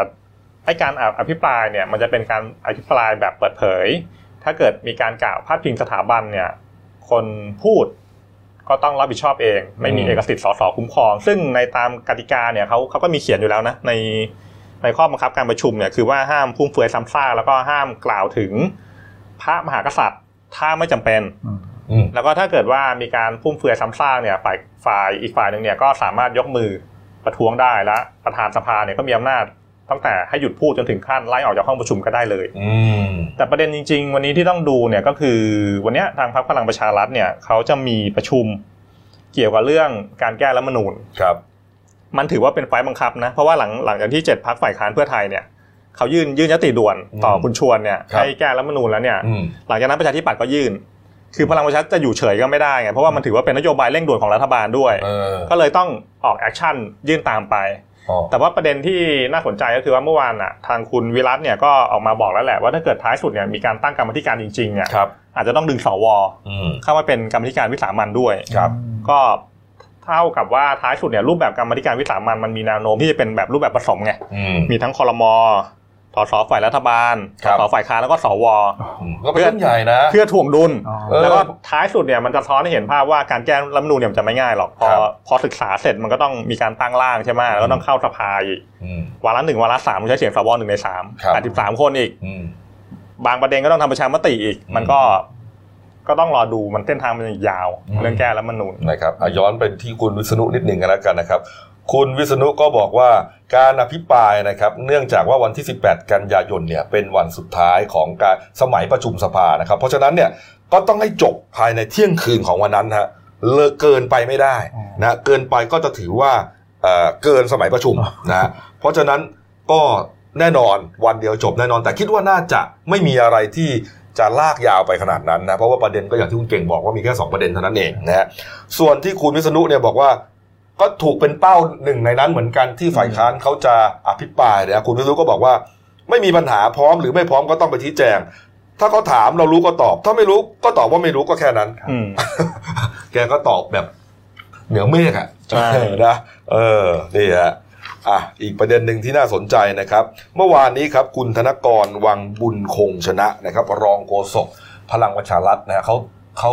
ไอการอภิปรายเนี่ยมันจะเป็นการอภิปรายแบบเปิดเผย ถ้าเกิดมีการกล่าวพาดพิงสถาบันเนี่ย คนพูดก็ต้องรับผิดชอบเอง ไม่มีอืมเอกสิทธิ์สสคุ้มครอง ซึ่งในตามกติกาเนี่ยเขาเขาก็มีเขียนอยู่แล้วนะใน ในข้อบังคับการประชุมเนี่ยคือว่าห้ามพุ่มเฟือยซ้ำซากแล้วก็ห้ามกล่าวถึงพระมหากษัตริย์ถ้าไม่จำเป็นอืมอืมแล้วก็ถ้าเกิดว่ามีการฟุ่มเฟือยซ้ำซากเนี่ยฝ่ายฝ่ายอีกฝ่ายหนึ่งเนี่ยก็สามารถยกมือประท้วงได้และประธานสภาเนี่ยก็มีอำนาจตั้งแต่ให้หยุดพูดจนถึงขั้นไล่ออกจากห้องประชุมก็ได้เลยอืมแต่ประเด็นจริง ๆ วันนี้ที่ต้องดูเนี่ยก็คือวันเนี้ยทางพรรคพลังประชารัฐเนี่ยเขาจะมีประชุมเกี่ยวกับเรื่องการแก้รัฐธรรมนูญครับ มันถือว่าเป็นไฟต์บังคับนะ เพราะว่าหลังหลังจากที่เจ็ดพรรคฝ่ายค้านเพื่อไทยเนี่ยเขายื่นยื่นญัตติด่วนต่อคุณชวนเนี่ยให้แก้รัฐธรรมนูญแล้วเนี่ยอืมหลังจากนั้นประชาธิปัตย์ก็ยื่น คือพลังประชารัฐจะอยู่เฉยก็ไม่ได้ไงเพราะว่ามันถือว่าเป็นนโยบายเร่งด่วนของรัฐบาลด้วยเออก็เลยต้องออก action ยื่นตามไปอ๋อแต่ว่าประเด็นที่น่าสนใจก็คือว่าเมื่อวานอะทางคุณวิรัตเนี่ยก็ออกมาบอกแล้วแหละว่าถ้าเกิดท้ายสุดเนี่ยมีการตั้งกรรมธิการจริงๆเนี่ยครับอาจจะต้องดึงสวอืมเข้ามาเป็นกรรมธิการวิสามันด้วยครับก็ เท่ากับว่าท้ายสุดเนี่ยรูปแบบกรรมธิการวิสามันมันมีแนวโน้มที่จะเป็นแบบรูปแบบผสมไงอืมมีทั้งคอรมอสสฝ่ายรัฐบาลครับสสฝ่ายค้านแล้วก็สวอืมก็เป็นเรื่องใหญ่นะเพื่อถ่วงดุลอ๋อเออแล้วก็ท้ายสุดเนี่ยมันจะท้อนให้เห็นภาพว่าการแก้รัฐธรรมนูญเนี่ยมันจะไม่ง่ายหรอก พอครับพอศึกษาเสร็จมันก็ต้องมีการตั้งร่างใช่ไหมแล้วก็ต้องเข้าสภาอีกอืมวาระหนึ่งวาระสามมันใช้เสียงสวหนึ่งในสามครับแปดสิบสามคนอีกอืมบางประเด็นก็ต้องทำประชามติอีกอืมมันก็ ก็ต้องรอดูมันเส้นทางมันยาวอืมเรื่องแก้รัฐธรรมนูญนะครับอะย้อนไปที่คุณวิษณุนิดหนึ่งกันแล้วกันนะครับ คุณวิษณุก็บอกว่าการอภิปรายนะครับ เนื่องจากว่าวันที่ 18 กันยายนเนี่ยเป็นวันสุดท้ายของการสมัยประชุมสภานะครับ เพราะฉะนั้นเนี่ยก็ต้องให้จบภายในเที่ยงคืนของวันนั้นฮะเลอะเกินไปไม่ได้นะเกินไปก็จะถือว่าเอ่อเกินสมัยประชุมนะฮะเพราะฉะนั้นก็แน่นอนวันเดียวจบแน่นอนแต่คิดว่าน่าจะไม่มีอะไรที่ จะลากยาวไปขนาดนั้นนะเพราะว่าประเด็นก็อย่างที่คุณเก่งบอกว่ามีแค่สองประเด็นเท่านั้นเองนะฮะส่วนที่คุณวิษณุเนี่ยบอกว่าก็ถูกเป็นเป้าหนึ่งในนั้นเหมือนกันที่ฝ่ายค้านเขาจะอภิปรายเนี่ยคุณวิษณุก็บอกว่า ไม่มีปัญหาพร้อมหรือไม่พร้อมก็ต้องไปชี้แจง ถ้าเขาถามเรารู้ก็ตอบ ถ้าไม่รู้ก็ตอบว่าไม่รู้ก็แค่นั้นอืมแกก็ตอบแบบเหนือเมฆอะใช่เออนะเออนี่ฮะ อะอีกประเด็นหนึ่งที่น่าสนใจนะครับ เมื่อวานนี้ครับคุณธนกรวังบุญคงชนะนะครับ รองโฆษกพลังประชารัฐนะฮะเขาเขา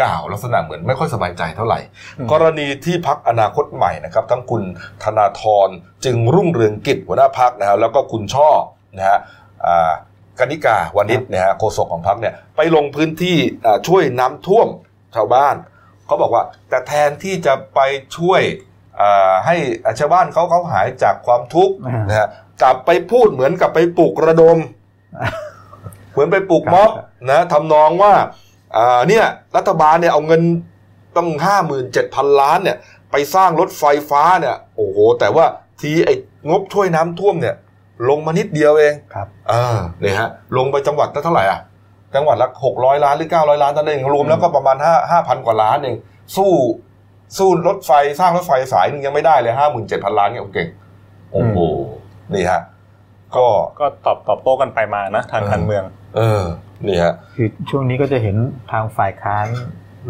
กล่าวลักษณะเหมือนไม่ค่อยสบายใจเท่าไหร่อืมกรณีที่พักอนาคตใหม่นะครับ ทั้งคุณธนาธรจึงรุ่งเรืองกิจหัวหน้าพักนะฮะแล้วก็คุณช่อนะฮะอ่ากนิกาวานิชเนี่ยฮะโฆษกของพรรคเนี่ยไปลงพื้นที่อ่าช่วยน้ำท่วมชาวบ้านเขาบอกว่าแต่แทนที่จะไปช่วยอ่า ให้ชาวบ้านเขาเขาหายจากความทุกข์อ่านนะฮะกลับไปพูดเหมือนกับไปปลุกระดม เหมือนไปปลุกม็อบนะทำนองว่าอ่าเนี่ยรัฐบาลเนี่ยเอาเงินตั้งห้าหมื่นเจ็ดพันล้านเนี่ยไปสร้างรถไฟฟ้าเนี่ยโอ้โห แต่ว่าทีไอ้งบช่วยน้ำท่วมเนี่ย ลงมานิดเดียวเองครับเออเนี่ยฮะลงไปจังหวัดละเท่าไหร่อะจังหวัดละหกร้อยล้านหรือเก้าร้อยล้านเท่านั้นเองรวมแล้วก็ประมาณห้าห้าพันกว่าล้านเองสู้ สู้รถไฟสร้างรถไฟสายหนึงยังไม่ได้เลยห้าหมื่นเจ็ดพันล้านเนี่ยโอเคโอ้โหนี่ฮะก็ก็ตอบตอบโต้กันไปมานะ ทางเออการเมือง เออ นี่ฮะคือช่วงนี้ก็จะเห็นทางฝ่ายค้าน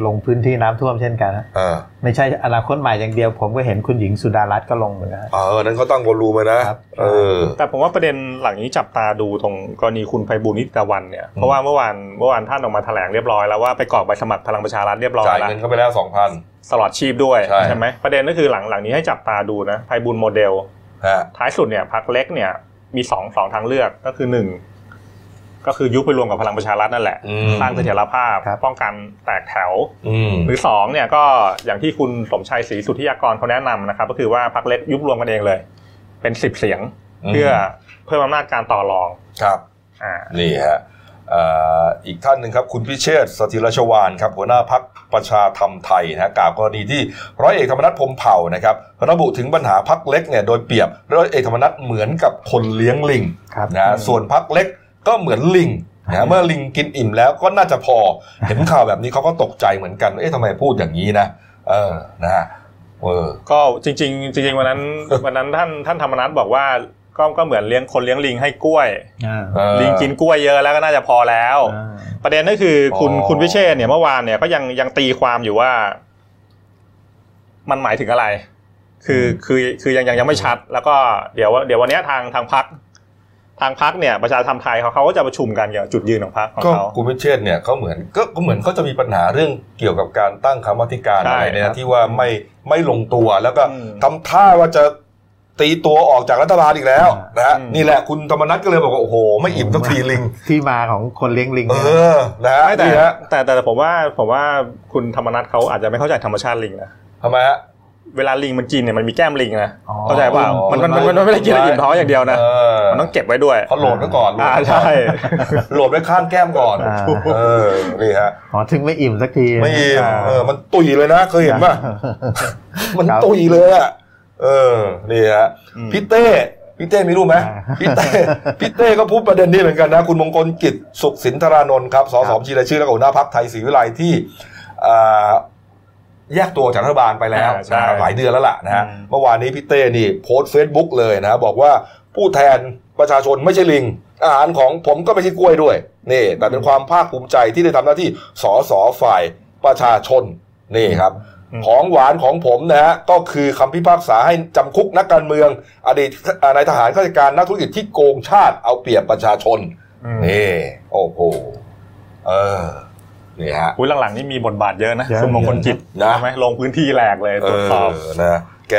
ลงพื้นที่น้ำท่วมเช่นกันนะเออไม่ใช่อนาคตใหม่อย่างเดียว ผมก็เห็นคุณหญิงสุดารัตน์ก็ลงเหมือนกันเออนั้นเขาตั้งวอลลุ่มเลยนะครับเออแต่ผมว่าประเด็นหลังนี้จับตาดูตรงกรณีคุณไพบูลย์นิติตะวันเนี่ยเพราะว่าเมื่อวานเมื่อวานท่านออกมาแถลงเรียบร้อยแล้วว่าไปกรอกใบสมัครพลังประชารัฐเรียบร้อยจ่ายแล้วเงินเข้าไปแล้วสองพันตลอดชีพด้วยใช่ไหมประเด็นก็คือหลังหลังนี้ให้จับตาดูนะไพบูลย์โมเดลฮะท้ายสุดเนี่ยพักเล็กเนี่ยมีสองสองทางเลือกก็คือหนึ่ง ก็คือยุบไปรวมกับพลังประชารัฐนั่นแหละอืมสร้างเสถียรภาพครับป้องกันแตกแถวอืมหรือสองเนี่ยก็อย่างที่คุณสมชัยศรีสุทธิยากรเขาแนะนำนะครับก็คือว่าพักเล็กยุบรวมกันเองเลย เป็นสิบเสียงอืมเพื่อเพิ่มอำนาจการต่อรองครับอ่านี่ฮะเอ่ออีกท่านหนึ่งครับ คุณพิเชษฐ์สถิรชวานครับหัวหน้าพักประชาธรรมไทยนะฮะกล่าวกรณีที่ร้อยเอกธรรมนัฐพรหมเผ่านะครับระบุถึงปัญหาพักเล็กเนี่ยโดยเปรียบร้อยเอกธรรมนัฐเหมือนกับคนเลี้ยงลิงครับนะฮะส่วนพักเล็ก ก็เหมือนลิงนะฮะเมื่อลิงกินอิ่มแล้วก็น่าจะพอเห็นข่าวแบบนี้เขาก็ตกใจเหมือนกัน เอ๊ะทำไมพูดอย่างนี้นะเออนะฮะเออก็จริง ๆ จริง ๆ วันนั้นวันนั้นท่านท่านธรรมนัฐบอกว่าก็ก็เหมือนเลี้ยงคนเลี้ยงลิงให้กล้วยอ่าเออลิงกินกล้วยเยอะแล้วก็น่าจะพอแล้วอ่าประเด็นก็คือคุณอ๋อคุณพิเชษฐ์เนี่ยเมื่อวานเนี่ยก็ยังยังตีความอยู่ว่า มันหมายถึงอะไร คือคือคือยังยังยังไม่ชัด แล้วก็เดี๋ยวเดี๋ยววันเนี้ยทางทางพัก ทางพักเนี่ยประชาธรรมไทยเขาเขาก็จะประชุมกันเกี่ยวกับจุดยืนของพักของก็เขาคุณพิเชษฐ์เนี่ยเขาเหมือนก็ก็เหมือนเขาจะมีปัญหาเรื่องเกี่ยวกับการตั้งคำว่าธิการใช่อะไรเนี่ครัยบที่ว่าไม่ไม่ลงตัวแล้วก็อืมทำท่าว่าจะตีตัวออกจากรัฐบาลอีกแล้วนะฮะอืมนี่แหละคุณธรรมนัฐก็เลยบอกว่าโอ้โห ไม่อิ่มสักทีลิง ที่มาของคนเลี้ยงลิงเอเนี่ยอนะฮะไม่แต่นี่ฮะแต่แต่แต่ผมว่าผมว่าคุณธรรมนัฐเขาอาจจะไม่เข้าใจธรรมชาติลิงนะทำไมฮะ เวลาลิงมันกินเนี่ยมันมีแก้มลิงนะอ๋อเข้าใจเปล่ามันมันมันมันไม่ได้กินแล้วอิ่มท้องอย่างเดียวนะเออมันต้องเก็บไว้ด้วยเขาโหลดไว้ก่อนโหลดอ่าไว้ก่อนใช่โหลดไว้ข้างแก้มก่อนอ่าเออนี่ฮะอ๋อถึงไม่อิ่มสักทีไม่อิ่มอ่าเออมันตุยเลยนะเคยเห็นป่ะมันครับตุยเลยอะเออนี่ฮะอืมพี่เต้พี่เต้มีรู้ไหมอ่าพี่เต้พี่เต้ก็พูดประเด็นนี้เหมือนกันนะ คุณมงคลกิตติ์ สุขสินธารานนท์ครับสสครับบัญชีรายชื่อและก็หัวหน้าพรรคไทยศรีวิไลย์ที่อ่า แยกตัวจากรัฐบาลไปแล้วอ่าใช่นะหลายเดือนแล้วล่ะนะฮะอืมเมื่อวานนี้พี่เต้นี่โพสต์เฟซบุ๊กเลยนะบอกว่าผู้แทนประชาชนไม่ใช่ลิง อาหารของผมก็ไม่ใช่กล้วยด้วยนี่แต่เป็นความภาคภูมิใจที่ได้ทำหน้าที่สสฝ่ายประชาชนนี่ครับอืมของหวานของผมนะฮะก็คือคำพิพากษาให้จำคุกนักการเมือง อดีตอ่านายทหารข้าราชการนักธุรกิจที่โกงชาติเอาเปรียบประชาชนอืมนี่โอ้โหเออ นี่ฮะอุ้ยหลังๆนี่มีบทบาทเยอะนะเยอะคุณมงคลกิจนะใช่ไหมลงพื้นที่แหลกเลยเอตรวจสอบอนะแก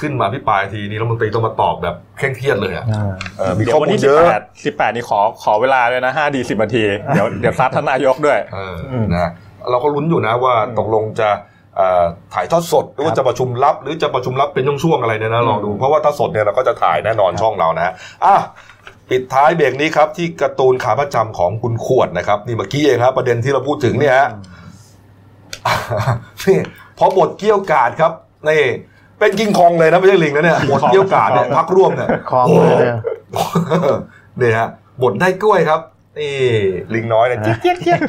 ขึ้นมาพิปรายทีนี้รัฐมนตรีต้องมาตอบแบบเคร่งเครียดเลยอะอ่าเออมีเดี๋ยข้อววันมูลที่เยสิบอะแปดสิบแปดนี่ขอขอเวลาด้วยนะห้าดีสิบนาที เดี๋ยวเดี๋ยวซัดท่านนายกด้วยเอออืมนะเราก็ลุ้นอยู่นะว่าอืมตกลงจะเอ่อถ่ายทอดสดหรือว่าครับจะประชุมลับ หรือจะประชุมลับเป็นช่วงๆอะไรเนี่ยนะลองดูอืมเพราะว่าถ้าสดเนี่ยเราก็จะถ่ายแน่นอนช่องเรานะฮะอะ ปิดท้ายเบรกนี้ครับ ที่การ์ตูนขาประจำของคุณขวดนะครับ นี่เมื่อกี้เองครับประเด็นที่เราพูดถึงเนี่ยฮะนี่พอบทเกี้ยวกาดครับนี่เป็นกิงคองเลยนะไม่ใช่ลิงนะเนี่ยบทเกี้ยวกาดเนี่ยพักร่วมเนี่ยคลองเลยเนี่ยนี่ฮะบทได้กล้วยครับนี่ลิงน้อยนะจิ๊กเจี๊ยกเจี๊ยก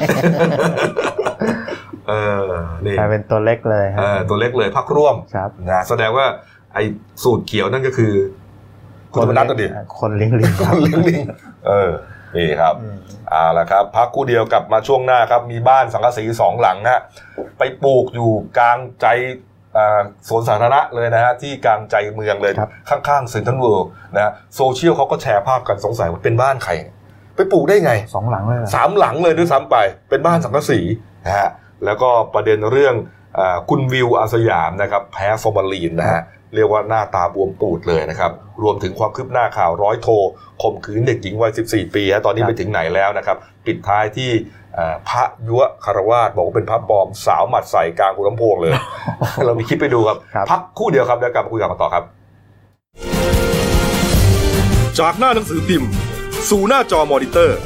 เออนี่กลายเป็นตัวเล็กเลยคเอรับอตัวเล็กเลยพักร่วมครับนะแสดงว่าไอ้สูตรเขียวนั่นก็คือ คุณธรรมนัฐตัวดิคนเลี้ยงลิงคนเลี้ยงลิงเออนี่ครับเอาละครับ พักคู่เดียวกลับมาช่วงหน้าครับ มีบ้านสังกะสีสองหลังฮะไปปลูกอยู่กลางใจอ่าสวนสาธารณะเลยนะฮะที่กลางใจเมืองเลยครับข้างๆเซ็นทรัลเวิลด์นะฮะโซเชียลเขาก็แชร์ภาพกันสงสัยว่าเป็นบ้านใครเนี่ยไปปลูกได้ไงสองหลังเลยเหรอสามหลังเลยด้วยซ้ำไปเป็นบ้านสังกะสีนะฮะแล้วก็ประเด็นเรื่องอ่า คุณวิวอาสยามนะครับแพ้ฟอร์มาลีนนะฮะเรียกว่าหน้าตาบวมปูดเลยนะครับ รวมถึงความคืบหน้าข่าวร้อยโทข่มขืนเด็กหญิงวัย 14 ปีฮะตอนนี้ครับไปถึงไหนแล้วนะครับ ปิดท้ายที่อ่าพระยุวคารวาสบอกว่าเป็นพระปลอมสาวหมัดใส่กลางหัวลำโพงเลย เรามีคลิปไปดูครับครับพักครู่เดียวครับเดี๋ยวกลับมาคุยกันต่อครับ จากหน้าหนังสือพิมพ์ สู่หน้าจอมอนิเตอร์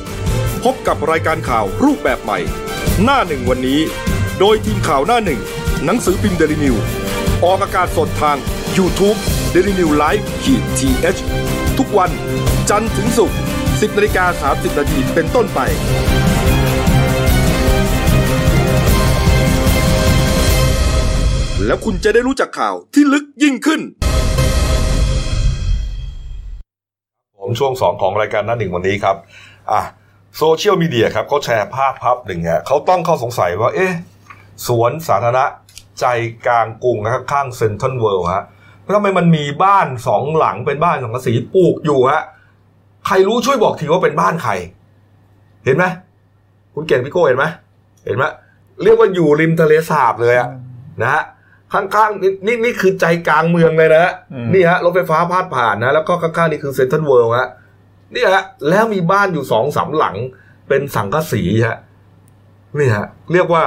พบกับรายการข่าวรูปแบบใหม่ หน้าหนึ่งวันนี้ โดยทีมข่าวหน้าหนึ่ง หนังสือพิมพ์เดลิวิวออกอากาศสดทาง YouTube d e l i n e w l i v e ขีดทีทุกวันจันทร์ถึงศุกร์10นาฬิกา30นาทีเป็นต้นไป แล้วคุณจะได้รู้จักข่าวที่ลึกยิ่งขึ้น ผมช่วงสองของรายการหน้าหนึ่งวันนี้ครับ อะโซเชียลมีเดียครับเขาแชร์ภาพภาพหนึ่งฮะเขาต้องเข้าสงสัยว่า เอ๊ะ สวนสาธารณะ ใจกลางกรุงนะครับข้างเซ็นทรัลเวิลด์ฮะแล้วทำไมมันมีบ้านสองหลังเป็นบ้านสังกะสีปลูกอยู่ฮะใครรู้ช่วยบอกทีว่าเป็นบ้านใคร เห็นไหมคุณเก่งพี่โก้เห็นไหมเห็นไหมเรียกว่าอยู่ริมทะเลสาบเลยอะนะฮะข้างๆนี่นี่นี่คือใจกลางเมืองเลยนะฮะอืมนี่ฮะรถไฟฟ้าพาดผ่านนะ แล้วก็ข้างๆนี่คือเซ็นทรัลเวิลด์ฮะนี่ฮะแล้วมีบ้านอยู่สองสามหลัง เป็นสังกะสีฮะนี่ฮะเรียกว่า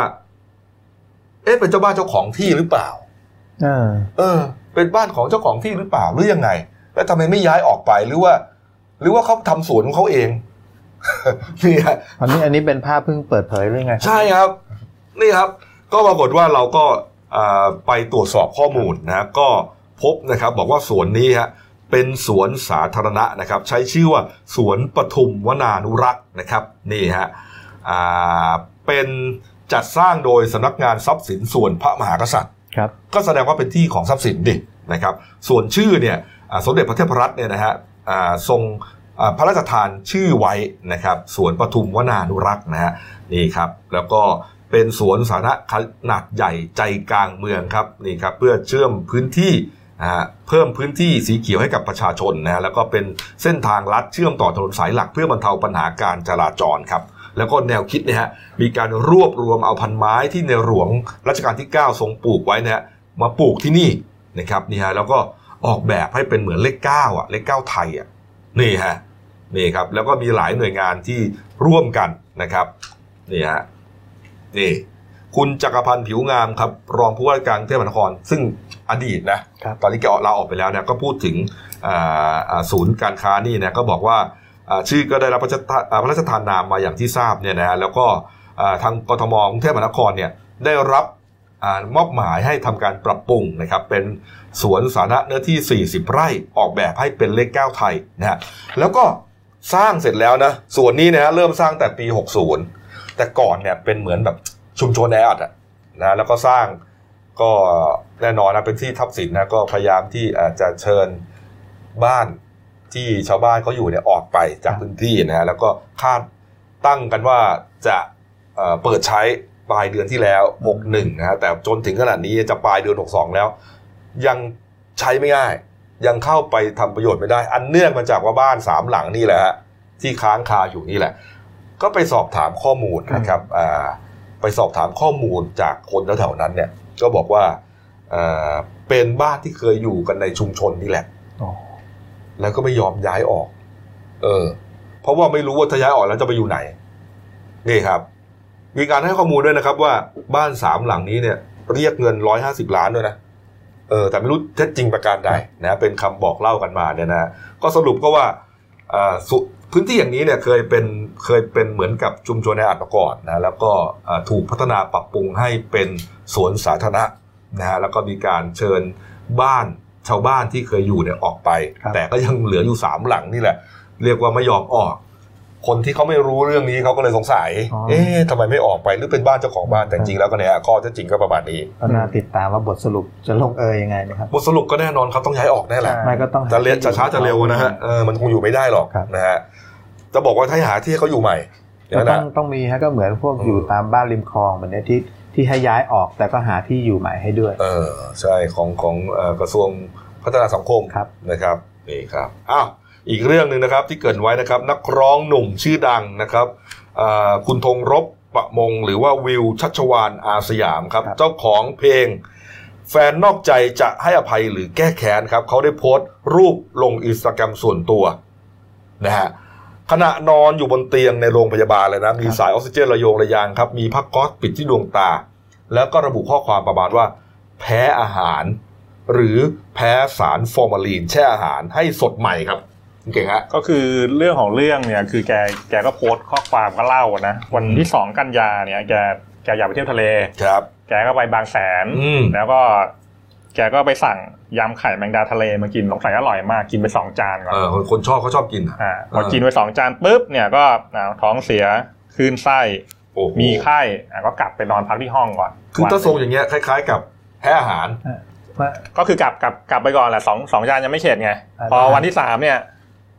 เอ๊ะเป็นเจ้าบ้านเจ้าของที่หรือเปล่าเออเออ เป็นบ้านของเจ้าของที่หรือเปล่าหรือยังไง แล้วทำไมไม่ย้ายออกไปหรือว่า หรือว่าเขาทำสวนของเขาเองนี่ฮะอันนี้อันนี้เป็นภาพเพิ่งเปิดเผยหรือไง ใช่ครับ นี่ครับ ก็ปรากฏว่าเราก็อ่าไปตรวจสอบข้อมูลนะก็พบนะครับบอกว่าสวนนี้ฮะเป็นสวนสาธารณะนะครับ ใช้ชื่อว่าสวนปทุมวนานุรักษ์นะครับ นี่ฮะอ่าเป็น จัดสร้างโดยสำนักงานทรัพย์สินส่วนพระมหากษัตริย์ ครับก็แสดงว่าเป็นที่ของทรัพย์สินดินะครับ ส่วนชื่อเนี่ยอ่าสมเด็จพระเทพรัตน์เนี่ยนะฮะอ่าทรงอ่าพระราชทานชื่อไว้นะครับสวนปทุมวนานุรักษ์นะฮะนี่ครับแล้วก็เป็นสวนสาธารณะขนาดใหญ่ใจกลางเมืองครับนี่ครับเพื่อเชื่อมพื้นที่อ่าเพิ่มพื้นที่สีเขียวให้กับประชาชนนะฮะแล้วก็เป็นเส้นทางลัดเชื่อมต่อถนนสายหลักเพื่อบรรเทาปัญหาการจราจรครับ แล้วก็แนวคิดเนี่ยฮะมีการรวบรวมเอาพันไม้ที่ในหลวงรัชกาลที่ 9 ทรงปลูกไว้นะฮะมาปลูกที่นี่นะครับนี่ฮะแล้วก็ออกแบบให้เป็นเหมือนเลขเก้าอะเลขเก้าไทยอะนี่ฮะนี่ครับแล้วก็มีหลายหน่วยงานที่ร่วมกันนะครับนี่ฮะนี่คุณจักรพันธ์ผิวงามครับรองผู้ว่าการกรุงเทพมหานคร ซึ่งอดีตนะครับตอนนี้แกออกลาออกไปแล้วเนี่ยก็พูดถึงอ่าอ่าศูนย์การค้านี่นะก็บอกว่าอ่า ชื่อก็ได้รับพระราชทานนามมาอย่างที่ทราบเนี่ยนะฮะแล้วก็ทางกทมกรุงเทพมหานครเนี่ยได้รับอมอบหมายให้ทำการปรับปรุงนะครับเป็นสวนสาธารณะเนื้อที่ 40 ไร่ออกแบบให้เป็นเลข9ไทยนะฮะแล้วก็สร้างเสร็จแล้วนะส่วนนี้นะฮะเริ่มสร้างแต่ปี 60 แต่ก่อนเนี่ยเป็นเหมือนแบบชุมชนแออัดอะนะแล้วก็สร้างก็แน่นอนนะเป็นที่ทับสินนะก็พยายามที่อาจจะเชิญบ้าน ที่ชาวบ้านเขาอยู่เนี่ยออกไปจากพื้นที่นะฮะแล้วก็คาดตั้งกันว่าจะเอ่อเปิดใช้ปลายเดือนที่แล้ว 61 นะฮะแต่จนถึงขนาดนี้จะปลายเดือน 62 แล้ว ยังใช้ไม่ได้ ยังเข้าไปทำประโยชน์ไม่ได้ อันเนื่องมาจากว่าบ้านสามหลังนี่แหละฮะที่ค้างคาอยู่นี่แหละ ก็ไปสอบถามข้อมูลนะครับอ่าไปสอบถามข้อมูลจากคนแถวๆนั้นเนี่ย ก็บอกว่าเอ่อเป็นบ้านที่เคยอยู่กันในชุมชนนี่แหละอ๋อ แล้วก็ไม่ยอมย้ายออก เออ เพราะว่าไม่รู้ว่าถ้าย้ายออกแล้วจะไปอยู่ไหน นี่ครับ มีการให้ข้อมูลด้วยนะครับ ว่าบ้านสามหลังนี้เนี่ย เรียกเงินร้อยห้าสิบล้านด้วยนะ เออ แต่ไม่รู้เท็จจริงประการใดนะ เป็นคำบอกเล่ากันมาเนี่ยนะ ก็สรุปก็ว่าอ่าพื้นที่อย่างนี้เนี่ยเคยเป็นเคยเป็นเหมือนกับชุมชนในอัดมาก่อนนะแล้วก็ถูกพัฒนาปรับปรุงให้เป็นสวนสาธารณะนะฮะแล้วก็มีการเชิญบ้าน ชาวบ้านที่เคยอยู่เนี่ยออกไปครับแต่ก็ยังเหลืออยู่สามหลังนี่แหละ เรียกว่าไม่ยอมออก คนที่เขาไม่รู้เรื่องนี้เขาก็เลยสงสัยอ๋อเอ๊ะทำไมไม่ออกไปหรือเป็นบ้านเจ้าของบ้านแต่จริงๆแล้วก็เนี่ยข้อเท็จจริงก็ประมาณนี้ก็น่าติดตามว่าบทสรุปจะลงเอยยังไงนะครับบทสรุปก็แน่นอนเขาต้องย้ายออกแน่แหละไม่ก็ต้องหจะเร็วจะช้าจะเร็วนะฮะเออมันคงอยู่ไม่ได้หรอกครับนะฮะจะบอกว่าถ้าหาที่ให้เขาอยู่ใหม่อย่างก็นั้นต้อนะงต้องมีฮะก็เหมือนพวกอืมอยู่ตามบ้านริมคลองแบบเนี้ยที่ ที่ให้ย้ายออกแต่ก็หาที่อยู่ใหม่ให้ด้วย เออใช่ของของเอ่อกระทรวงพัฒนาสังคมครับนะครับนี่ครับอ้าวอีกเรื่องหนึ่งนะครับที่เกรินไว้นะครับนักร้องหนุ่มชื่อดังนะครับอ่าคุณธงรบปประมงหรือว่าวิวชัชวานอาสยามครับครับ เจ้าของเพลง แฟนนอกใจจะให้อภัยหรือแก้แค้นครับเขาได้โพสต์รูปลงอินสตาแกรมส่วนตัวนะฮะขณะนอนอยู่บนเตียงในโรงพยาบาลเลยนะ มีสายออกซิเจนระโยงระยางครับ มีผ้าก๊อซปิดที่ดวงตา แล้วก็ระบุข้อความประมาณว่า แพ้อาหาร หรือแพ้สารฟอร์มาลีนแช่อาหารให้สดใหม่ครับคุณเก่งฮะก็คือเรื่องของเรื่องเนี่ยคือแกแกก็โพสต์ข้อความก็เล่านะวันที่สองกันยาเนี่ยแกแกอยากไปเที่ยวทะเลครับ แกก็ไปบางแสนอืมแล้วก็แกก็ไปสั่งยำไข่แมงดาทะเลมากินสงสัยอร่อยมากกินไปสองจานก่อนเออคนคนชอบเขาชอบกินอะอ่าพอกินไปสองจานปุ๊บเนี่ยก็อ่าท้องเสียคลื่นไส้โอ้โห มีไข้อะก็กลับไปนอนพักที่ห้องก่อน คือถ้าทรงอย่างเงี้ยคล้าย ๆ กับแพ้อาหารว่าก็คือกลับกลับกลับไปก่อนแหละสองสองจานยังไม่เข็ดไงอ่าพอวันที่สามเนี่ย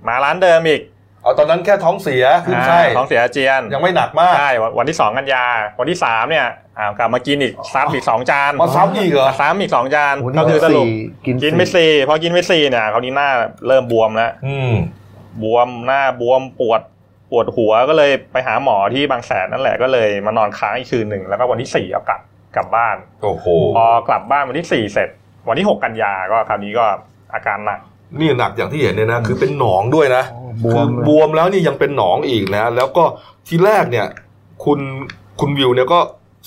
มาร้านเดิมอีกเอาตอนนั้นแค่ท้องเสียขึ้นไส้อ่าท้องเสียอาเจียน ยังไม่หนักมากใช่วันวันที่สองกันยา วันที่สามเนี่ยอ่ากลับมากินอีกซ้ำอีกสองจานมาซ้ำอีกเหรอซ้ำอีกสองจานโอ้โหก็คือสรุปสี่กินกินไปสี่สี่พอกินไปสี่เนี่ยคราวนี้หน้าเริ่มบวมแล้วอืมบวมหน้าบวมปวด ปวดหัวก็เลยไปหาหมอที่บางแสนนั่นแหละก็เลยมานอนค้างอีกคืนหนึ่งแล้วก็วันที่สี่เอากลับกลับบ้านโอ้โหพอกลับบ้านวันที่สี่เสร็จ วันที่หกกันยาก็คราวนี้ก็อาการหนักนี่หนักอย่างที่เห็นเนี่ยนะคือเป็นหนองด้วยนะโอ้บวคือมเลยบวมแล้วนี่ยังเป็นหนองอีกนะ แล้วก็ทีแรกเนี่ย คุณคุณวิวเนี่ยก็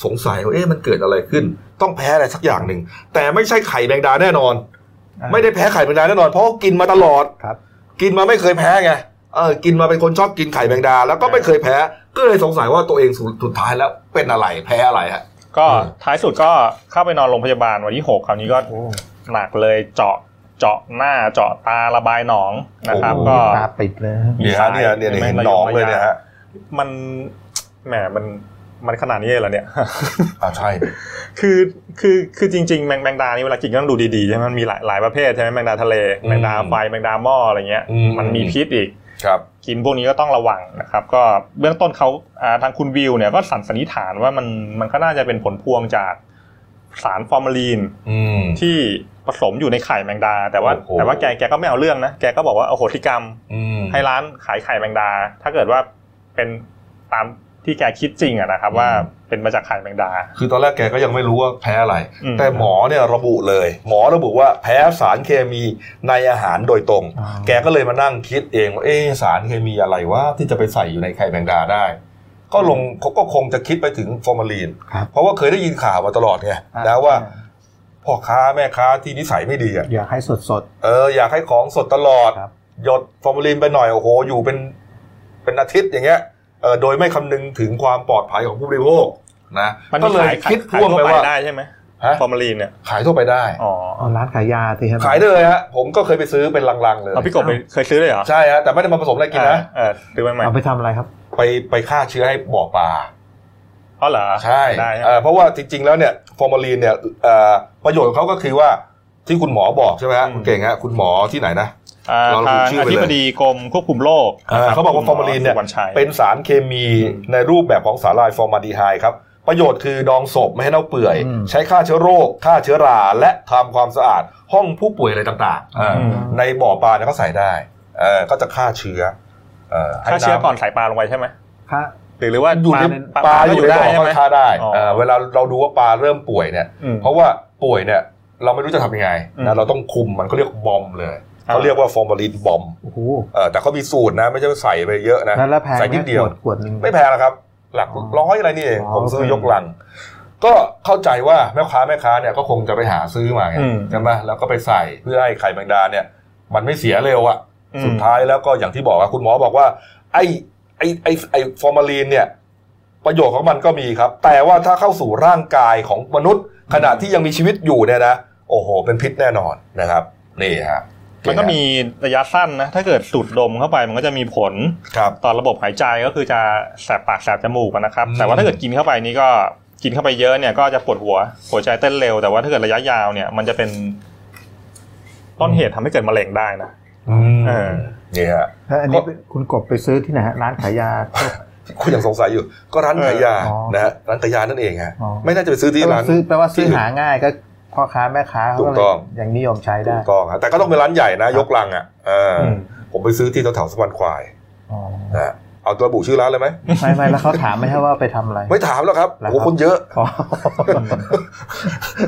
สงสัยว่าเอ๊ะมันเกิดอะไรขึ้น ต้องแพ้อะไรสักอย่างหนึ่งแต่ไม่ใช่ไข่แมงดาแน่นอนอ่าไม่ได้แพ้ไข่แมงดาแน่นอน เพราะว่ากินมาตลอดครับ กินมาไม่เคยแพ้ไง เออกินมาเป็นคนชอบกินไข่แมงดา แล้วก็ไม่เคยแพ้ ก็เลยสงสัยว่าตัวเองสุดสุดท้ายแล้วเป็นอะไรแพ้อะไรฮะก็อืมท้ายสุดก็เข้าไปนอนโรงพยาบาลวันที่หกคราวนี้ก็หนักเลยเจาะเจาะหน้าเจาะตาระบายหนองนะครับโอ้โหก็ตาปิดเลยเนี่ยฮะเนี่ยเนี่ยเห็นหนองเลยเนี่ยฮะมันแหมมันมันขนาดนี้เลยเหรอเนี่ยอ่าใช่ คือคือคือจริงๆแมงแมงดานี่เวลากินก็ต้องดูดีๆใช่ไหมมันมีหลายหลายประเภทใช่ไหมแมงดาทะเลอืมแมงดาไฟแมงดาหม้ออะไรเงี้ยอืมมันมีพิษอีก ครับกินพวกนี้ก็ต้องระวังนะครับ ก็เบื้องต้นเขาอ่าทางคุณวิวเนี่ยก็สันสันนิษฐานว่ามันมันก็น่าจะเป็นผลพวงจากสารฟอร์มาลีนอืมที่ผสมอยู่ในไข่แมงดา แต่ว่าโอ้โหแต่ว่าแกแกก็ไม่เอาเรื่องนะแกก็บอกว่าโอโหทิกรรมอืมให้ร้านขายไข่แมงดา ถ้าเกิดว่าเป็นตาม ที่แกคิดจริงอะนะครับว่าเป็นมาจากไข่แมงดา คือตอนแรกแกก็ยังไม่รู้ว่าแพ้อะไรอืมแต่หมอเนี่ยระบุเลย หมอระบุว่าแพ้สารเคมีในอาหารโดยตรงอ๋อแกก็เลยมานั่งคิดเองว่าเอ๊ะสารเคมีอะไรวะที่จะไปใส่อยู่ในไข่แมงดาได้ ก็ลงเขาก็คงจะคิดไปถึงฟอร์มาลีนครับเพราะว่าเคยได้ยินข่าวมาตลอดไงนะว่าพ่อค้าแม่ค้าที่นิสัยไม่ดีอะอยากให้สดสดเอออยากให้ของสดตลอดครับหยดฟอร์มาลีนไปหน่อยโอ้โหอยู่เป็นเป็นอาทิตย์อย่างเงี้ยเออ โดยไม่คำนึงถึงความปลอดภัยของผู้บริโภคนะมันก็มีเลยขายขายคิดขายพ่วงทั่วไปไปว่าได้ใช่ไหมฮะฟอร์มาลีนเนี่ยขายทั่วไปได้อ๋อๆเอาร้านขายยาสิครับขายได้เลยฮะผมก็เคยไปซื้อเป็นลังๆเลยเอาพี่กบไปเคยซื้อเลยเหรอใช่ฮะแต่ไม่ได้มาผสมอะไรกินนะเออซื้อไปใหม่เอาไปทำอะไรครับ ไปไปฆ่าเชื้อให้บ่อปลาเพราะเหรอใช่ได้ใช่ไหเอมอเพราะว่าจริงๆแล้วเนี่ยฟอร์มาลีนเนี่ยเอ่อประโยชน์ของเขาก็คือว่า ที่คุณหมอบอกใช่ไหมฮะคุณเก่งฮะคุณหมอที่ไหนนะอ่าเราระบุทางชื่ออไปเลยอธิบดีกรมควบคุมโรคอ่านะครับเขาบอกว่าฟอร์มาลีนเนี่ยคุณหสุวรรณชัยเป็นสารเคมีอืมในรูปแบบของสารละลายฟอร์มาลดีไฮด์ครับประโยชน์คือดองศพไม่ให้เน่าเปื่อยอืมใช้ฆ่าเชื้อโรคฆ่าเชื้อราและทำความสะอาด ห้องผู้ป่วยอะไรต่างๆอ่าอืมในบ่อปลาเนี่ยเขาใส่ได้เออก็จะฆ่าเชื้อเอ่อให้ฆ่าเชื้อำก่อนใส่ปลาลงไปใช่ไหมค่าหรือหรือว่าอยู่ในปลาปลาก็อยู่ในบ่อใช่ก็ไหมฆ่าได้อ๋อเออเวลาเราดูว่าปลาเริ่มป่วยเนี่ยอืมเพราะว่าป่วยเนี่ย เราไม่รู้จะทำยังไงอืมนะเราต้องคุมมันเขาเรียกบอมเลยอ่าเขาเรียกว่าฟอร์มาลีนบอมโอ้โหเออแต่เขามีสูตรนะ ไม่ใช่ว่าใส่ไปเยอะนะแล้วแล้วแพงใส่ไหมนิดเดียวขวดขวดหนึ่งไม่แพงหรอกครับ หลักอ๋อร้อยอะไรนี่เองอ๋อผมซื้อโอเคยกลัง ก็เข้าใจว่าแม่ค้าแม่ค้าเนี่ยก็คงจะไปหาซื้อมาไงอืมใช่ไหมแล้วก็ไปใส่เพื่อให้ไข่แมงดาเนี่ย มันไม่เสียเร็วอะอืมสุดท้ายแล้วก็อย่างที่บอกว่าคุณหมอบอกว่า ไอ้ไอ้ไอ้ไอ้ฟอร์มาลีนเนี่ย ประโยชน์ของมันก็มีครับ แต่ว่าถ้าเข้าสู่ร่างกายของมนุษย์ ขณะที่ยังมีชีวิตอยู่เนี่ยนะ โอ้โห เป็นพิษแน่นอนนะครับนี่ฮะมันก็มีระยะสั้นนะ ถ้าเกิดสูดดมเข้าไปมันก็จะมีผลครับต่อระบบหายใจก็คือจะแสบปากแสบจมูกอะนะครับอืมแต่ว่าถ้าเกิดกินเข้าไปนี่ก็กินเข้าไปเยอะเนี่ยก็จะปวดหัวหัวใจเต้นเร็ว แต่ว่าถ้าเกิดระยะยาวเนี่ย มันจะเป็นต้นเหตุทำให้เกิดมะเร็งได้นะอืมเออนี่ฮะแล้วอันนี้คุณกบไปซื้อที่ไหนฮะร้านขายยา คุณยังสงสัยอยู่ ก็ร้านขายยาอ๋อนะฮะร้านขายยานั่นเองฮะอ๋อไม่น่าจะไปซื้อที่แปลร้าว่านซื้อแปลว่าซื้อที่อื่นหาง่ายก็พ่อค้าแม่ค้าเขาถูก็กเลต้ยองยังนิยมใช้ได้ถูกต้องฮะแต่ก็ต้องเป็นร้านใหญ่นะ ยกลังอะเออออืมผมไปซื้อที่แถวๆสะพานควายอ๋อนะฮะเอาระบุชื่อร้านเลยไหมไม่ไม่แล้วเขาถามไหมครับว่าไปทำอะไร ไม่ถามแล้วครับแล้วโอ้ครับคนเยอะอ๋อ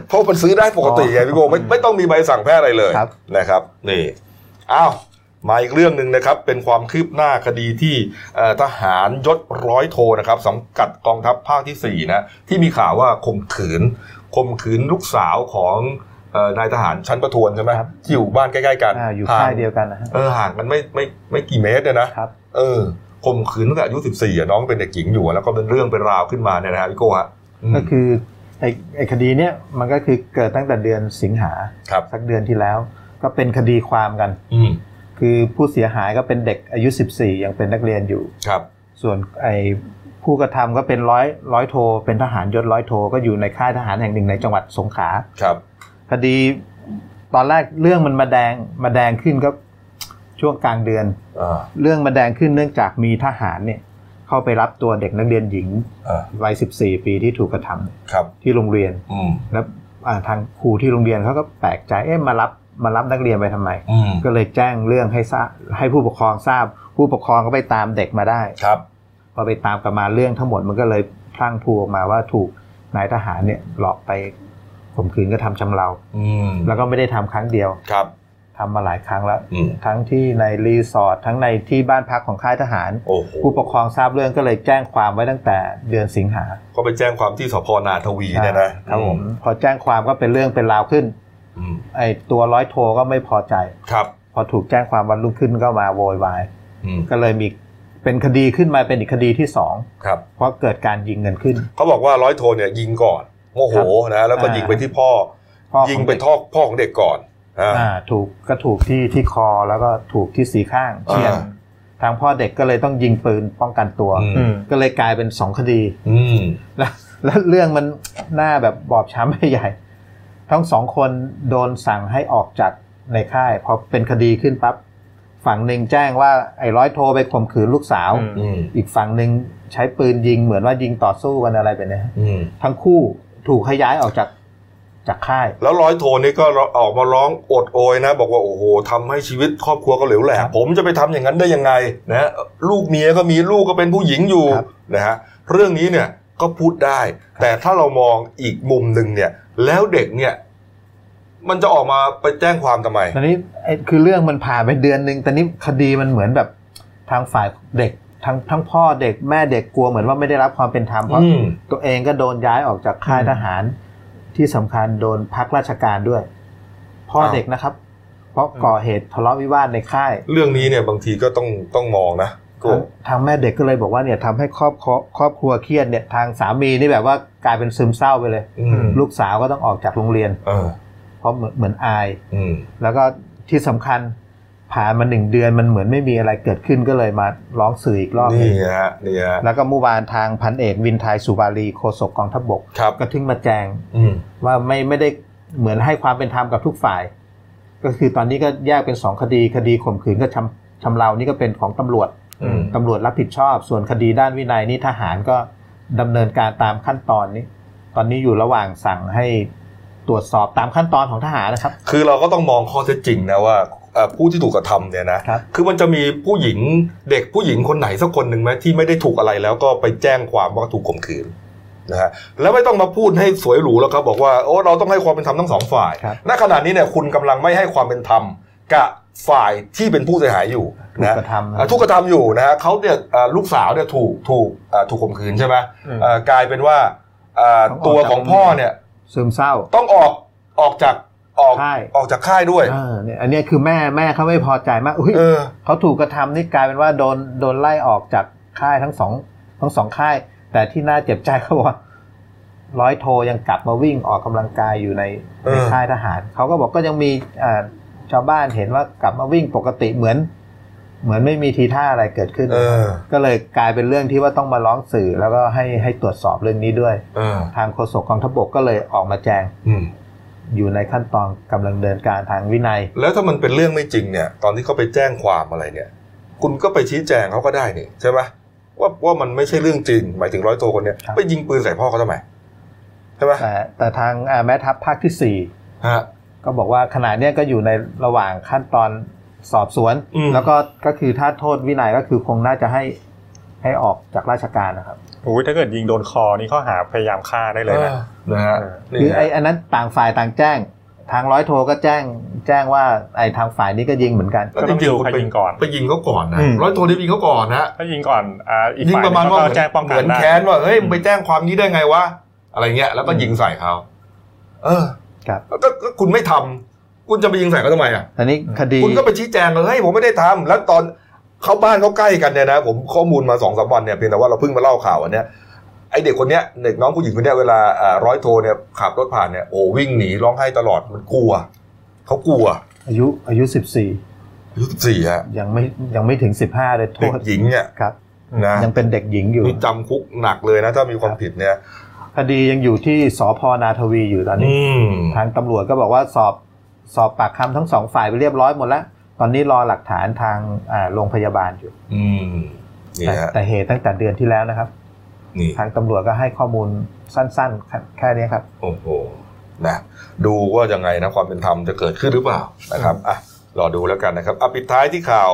เพราะมันซื้อได้ปกติไงพี่โกไม่ไม่ต้องมีใบสั่งแพทย์อะไรเลยครับนะครับ นี่อ้าว มาอีกเรื่องหนึ่งนะครับเป็นความคืบหน้าคดีที่เอ่อทหารยศร้อยโทนะครับสังกัดกองทัพภาคที่สี่นะที่มีข่าวว่าข่มขืนข่มขืนลูกสาวของเอ่อนายทหารชั้นประทวนใช่ไหมครับที่อยู่บ้านใกล้ๆกันอ่าอยู่ห่งค่ายเดียวกันนะฮะเออห่างกันไม่ไม่ไม่กี่เมตรเนี่ยนะครับเออข่มขืนตั้งแต่อายุสิบสี่น้องเป็นเด็กหญิงอยู่ แล้วก็เป็นเรื่องเป็นราวขึ้นมาเนี่ยนะฮะพี่โก้ฮะอืมก็คือไอ้ไอ้คดีเนี้ยมันก็คือเกิดตั้งแต่เดือนสิงหาครับสักเดือนที่แล้ว ก็เป็นคดีความกันอืม คือผู้เสียหายก็เป็นเด็กอายุ 14 ยังเป็นนักเรียนอยู่ครับ ส่วนไอ้ผู้กระทำก็เป็นร้อยร้อยโท เป็นทหารยศร้อยโทก็อยู่ในค่ายทหารแห่งหนึ่งในจังหวัดสงขลาครับคดีตอนแรกเรื่องมันมาแดงมาแดงขึ้นก็ช่วงกลางเดือนอ่าเรื่องมาแดงขึ้นเนื่องจากมีทหารเนี่ย เข้าไปรับตัวเด็กนักเรียนหญิงอ่าวัย14ปีที่ถูกกระทำครับที่โรงเรียนอืมแล้วอ่าทางครูที่โรงเรียนเขาก็แปลกใจเอ๊ะมารับ มารับนักเรียนไปทำไมอืมก็เลยแจ้งเรื่องให้ทราบให้ผู้ปกครองทราบ ผู้ปกครองก็ไปตามเด็กมาได้ครับพอไปตามกันมาเรื่องทั้งหมดมันก็เลยพลั่งพลูออกมาว่าถูกนายทหารเนี่ยหลอกไปข่มขืนก็ทำชำเราอืมแล้วก็ไม่ได้ทำครั้งเดียวครับทำมาหลายครั้งแล้วอืมทั้งที่ในรีสอร์ททั้งในที่บ้านพักของค่ายทหารโอ้โหผู้ปกครองทราบเรื่องก็เลยแจ้งความไว้ตั้งแต่เดือนสิงหา ก็ไปแจ้งความที่สพนาทวีเนี่ยนะครับผมพอแจ้งความก็เป็นเรื่องเป็นราวขึ้นอืม ไอ้ตัวร้อยโทก็ไม่พอใจครับ พอถูกแจ้งความวันรุ่งขึ้นก็มาโวยวายอืมก็เลยมีเป็นคดีขึ้นมาเป็นอีกคดีที่สองครับ เพราะเกิดการยิงเงินขึ้น เขาบอกว่าร้อยโทเนี่ยยิงก่อนโมโหนะแล้วก็อ่ายิยิงไปที่พ่อพ่อของยิงไปท่อพ่อของเด็กก่อนอ่าอ่าถูกก็ถูกที่ที่คอแล้วก็ถูกที่สีข้างเฉียดอ่าทางพ่อเด็กก็เลยต้องยิงปืนป้องกันตัวอือืมมก็เลยกลายเป็นสองคดีอืมแล้วแล้วเรื่องมันหน้าแบบบอบช้ำไม่ใหญ่ ทั้งสองคนโดนสั่งให้ออกจากในค่ายพอเป็นคดีขึ้นปั๊บฝั่งหนึ่งแจ้งว่าไอ้ร้อยโทไปข่มขืนลูกสาวอืมอืมอีกฝั่งหนึ่งใช้ปืนยิงเหมือนว่ายิงต่อสู้กันอะไรแบบนี้อืมทั้งคู่ถูกให้ย้ายออกจากจากค่าย แล้วร้อยโทนี่ก็ออกมาร้องโอดโอยนะ บอกว่าโอ้โหทำให้ชีวิตครอบครัวก็เหลวแหลกครับผมจะไปทำอย่างนั้นได้ยังไงนะลูกเมียก็มีลูกก็เป็นผู้หญิงอยู่ครับนะฮะเรื่องนี้เนี่ยก็พูดได้ แต่ถ้าเรามองอีกมุมหนึ่งเนี่ย แล้วเด็กเนี่ย มันจะออกมาไปแจ้งความทำไมตอนนี้ไอ้คือเรื่องมันผ่านไปเดือนหนึ่งแต่นี้คดีมันเหมือนแบบทางฝ่ายเด็กทั้งทั้งพ่อเด็กแม่เด็กกลัวเหมือนว่าไม่ได้รับความเป็นธรรมเพราะอืมตัวเองก็โดนย้ายออกจากค่ายทหาร ที่สำคัญโดนพักราชการด้วย พ่ออ้าวเด็กนะครับ เพราะก่อเหตุทะเลาะวิวาทในค่าย เรื่องนี้เนี่ยบางทีก็ต้องต้องมองนะก็ทางทางแม่เด็กก็เลยบอกว่าเนี่ยทำให้ครอบครัวครอบครัวเครียดเนี่ยทางสามีนี่แบบว่า กลายเป็นซึมเศร้าไปเลยอืมลูกสาวก็ต้องออกจากโรงเรียนเออเพราะเหมือนเหมือนอายอืมแล้วก็ที่สำคัญผ่านมาหนึ่งเดือนมันเหมือนไม่มีอะไรเกิดขึ้นก็เลยมาร้องสื่ออีกรอบหนึนี่งฮะนี่ฮะแล้วก็เมื่อวานทางพันเอกวินไทยสุบาลีโฆษกกองทัพบกครับก็ถึงมาแจงอืมว่าไม่ไม่ได้เหมือนให้ความเป็นธรรมกับทุกฝ่าย ก็คือตอนนี้ก็แยกเป็นสองคดีคดีข่มขืนก็ชำชำเรานี่ก็เป็นของตำรวจอืมตำรวจรับผิดชอบ ส่วนคดีด้านวินัยนี่ทหารก็ ดำเนินการตามขั้นตอนนี้ ตอนนี้อยู่ระหว่างสั่งให้ตรวจสอบตามขั้นตอนของทหารนะครับ คือเราก็ต้องมองข้อเท็จจริงนะว่าเอ่อผู้ที่ถูกกระทำเนี่ยนะครับคือมันจะมีผู้หญิงเด็กผู้หญิงคนไหนสักคนหนึ่งไหมที่ไม่ได้ถูกอะไรแล้วก็ไปแจ้งความว่าถูกข่มขืนนะฮะแล้วไม่ต้องมาพูดให้สวยหรูแล้วครับบอกว่าโอ้เราต้องให้ความเป็นธรรมทั้งสองฝ่ายครับณขณะนี้เนี่ยคุณกำลังไม่ให้ความเป็นธรรมกับ ฝ่ายที่เป็นผู้เสียหายอยู่ถูกนะกระทำนะอะถูกกระทำอยู่นะฮะเขาเนี่ยเอ่อลูกสาวเนี่ยถูกถูกอ่าถูกข่มขืนใช่ไหมอืมเอ่อกลายเป็นว่าอ่าต้องออกตัวของจากพ่อเนี่ยซึมเศร้าต้องออกออกจากออกค่ายออกจากค่ายด้วยเออเนี่ยอันเนี้ยคือแม่แม่เขาไม่พอใจมากอุ้ยเออเขาถูกกระทำนี่กลายเป็นว่าโดนโดนไล่ออกจากค่ายทั้งสองทั้งสองค่าย แต่ที่น่าเจ็บใจเขาบอกว่าร้อยโทยังกลับมาวิ่งออกกำลังกายอยู่ในเออในค่ายทหารเขาก็บอกก็ยังมีอ่า ชาวบ้านเห็นว่ากลับมาวิ่งปกติเหมือน เหมือนไม่มีทีท่าอะไรเกิดขึ้นเออก็เลยกลายเป็นเรื่องที่ว่าต้องมาร้องสื่อแล้วก็ให้ให้ตรวจสอบเรื่องนี้ด้วยเออทางโฆษกกองทัพบกก็เลยออกมาแจงอืมอยู่ในขั้นตอนกำลังเดินการทางวินัย แล้วถ้ามันเป็นเรื่องไม่จริงเนี่ย ตอนที่เขาไปแจ้งความอะไรเนี่ย คุณก็ไปชี้แจงเขาก็ได้นี่ใช่ไหมว่าว่ามันไม่ใช่เรื่องจริง หมายถึงร้อยโทคนเนี้ยครับไปยิงปืนใส่พ่อเขาทำไมใช่ไหมแต่แต่ทางอ่าแม่ทัพภาคที่สี่ฮะ ก็บอกว่าขณะเนี้ยก็อยู่ในระหว่างขั้นตอนสอบสวน อืม แล้วก็ก็คือถ้าโทษวินัยก็คือคงน่าจะให้ให้ออกจากราชการนะครับโอ้ยถ้าเกิดยิงโดนคอนี่ข้อหาพยายามฆ่าได้เลยนะออนะฮะเออ นี่คือไอ้ฮะอันนั้นต่างฝ่ายต่างแจ้ง ทางร้อยโทก็แจ้งแจ้งว่าไอ้ทางฝ่ายนี้ก็ยิงเหมือนกัน ก็ต้องดูใครยิงก่อน ไปยิงเขาก่อนนะอืม ร้อยโทนี่ยิงเขาก่อนนะ ถ้ายิงก่อนอ่าอีกยิงฝ่ายประมาณว่าก็แจ้งป้องเหกัมือนนได้แค้นว่าเฮ้ยมึงไปแจ้งความนี้ได้ไงวะอะไรเงี้ยแล้วก็ยิงใส่เขาเออ ครับก็ก็คุณไม่ทำคุณจะไปยิงใส่เขาทำไมอะอันนี้คดีคุณก็ไปชี้แจงเลยเฮ้ยผมไม่ได้ทำแล้วตอนเขาบ้านเขาใกล้กันเนี่ยนะ ผมข้อมูลมาสองสามวันเนี่ยเพียงแต่ว่าเราเพิ่งมาเล่าข่าวอันเนี้ยไอเด็กคนเนี้ยเด็กน้องผู้หญิงคนเนี้ยเวลาอ่าร้อยโทเนี่ยขับรถผ่านเนี่ยโอ้วิ่งหนีร้องไห้ตลอดมันกลัวเขากลัว อายุอายุสิบสี่อายุสี่ฮะยังไม่ยังไม่ถึงสิบห้าเลยโทเด็กษหญิงเนี่ยครับนะยังเป็นเด็กหญิงอยู่นี่จำคุกหนักเลยนะถ้ามีความผิดเนี่ย คดียังอยู่ที่สพนาทวีอยู่ตอนนี้อืมทางตำรวจก็บอกว่าสอบสอบปากคำทั้งสองฝ่ายไปเรียบร้อยหมดแล้ว ตอนนี้รอหลักฐานทางอ่าโรงพยาบาลอยู่อืมนี่แต่ฮะแต่เหตุตั้งแต่เดือนที่แล้วนะครับนี่ทางตำรวจก็ให้ข้อมูลสั้นๆแค่แค่นี้ครับ โอ้โหนะดูว่ายังไงนะความเป็นธรรมจะเกิดขึ้นหรือเปล่านะครับอะรอดูแล้วกันนะครับอะปิดท้ายที่ข่าว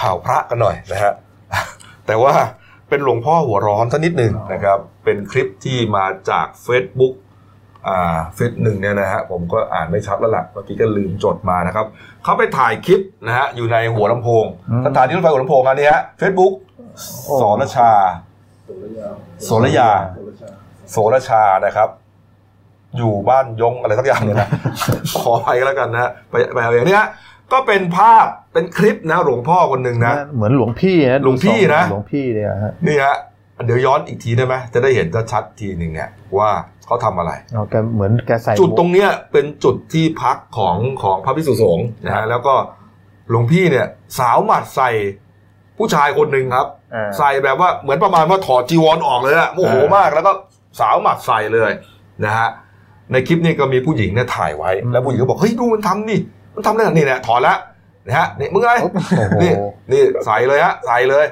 ข่าวพระกันหน่อยนะฮะแต่ว่า เป็นหลวงพ่อหัวร้อนท่านนิดหนึ่งนะครับ เป็นคลิปที่มาจาก Facebook อ่าเฟซหนึ่งเนี่ยนะฮะผมก็อ่านไม่ชัดแล้วล่ะเมื่อกี้ก็ลืมจดมานะครับเขาไปถ่ายคลิปนะฮะอยู่ในหัวลำโพงอืมสถานีรถไฟหัวลำโพงอันนี้ฮะเฟซบุ๊กโอ้สรชาโสรยาโสรชานะครับ อยู่บ้านยงอะไรสักอย่างเนี่ยนะขอไปก็แล้วกันนะไปไปเอาอย่างเนี้ย ก็เป็นภาพเป็นคลิปนะ หลวงพ่อคนหนึ่งนะ เหมือนหลวงพี่นะหลวงพี่นะหลวงพี่เนี่ยฮะนี่ฮะเดี๋ยวย้อนอีกทีได้ไหมจะได้เห็นชัดๆทีหนึ่งเนี่ยว่าเขาทำอะไรเอาแกเหมือนแกใส่จุดตรงเนี้ยเป็นจุดที่พักของของพระพิสุสงฆ์นะฮะแล้วก็หลวงพี่เนี่ย สาวหมัดใส่ผู้ชายคนหนึ่งครับอ่าใส่แบบว่าเหมือนประมาณว่าถอดจีวรออกเลยอะโมโหมากแล้วก็สาวหมัดใส่เลยนะฮะในคลิปนี้ก็มีผู้หญิงเนี่ยถ่ายไว้ แล้วผู้หญิงก็บอกเฮ้ยดูมันทำนี่ มันทำได้นี่เนี่ยถอดแล้วนะฮะนี่มึงไงโอ้โหนี่นี่ใส่เลยฮะใส่เลย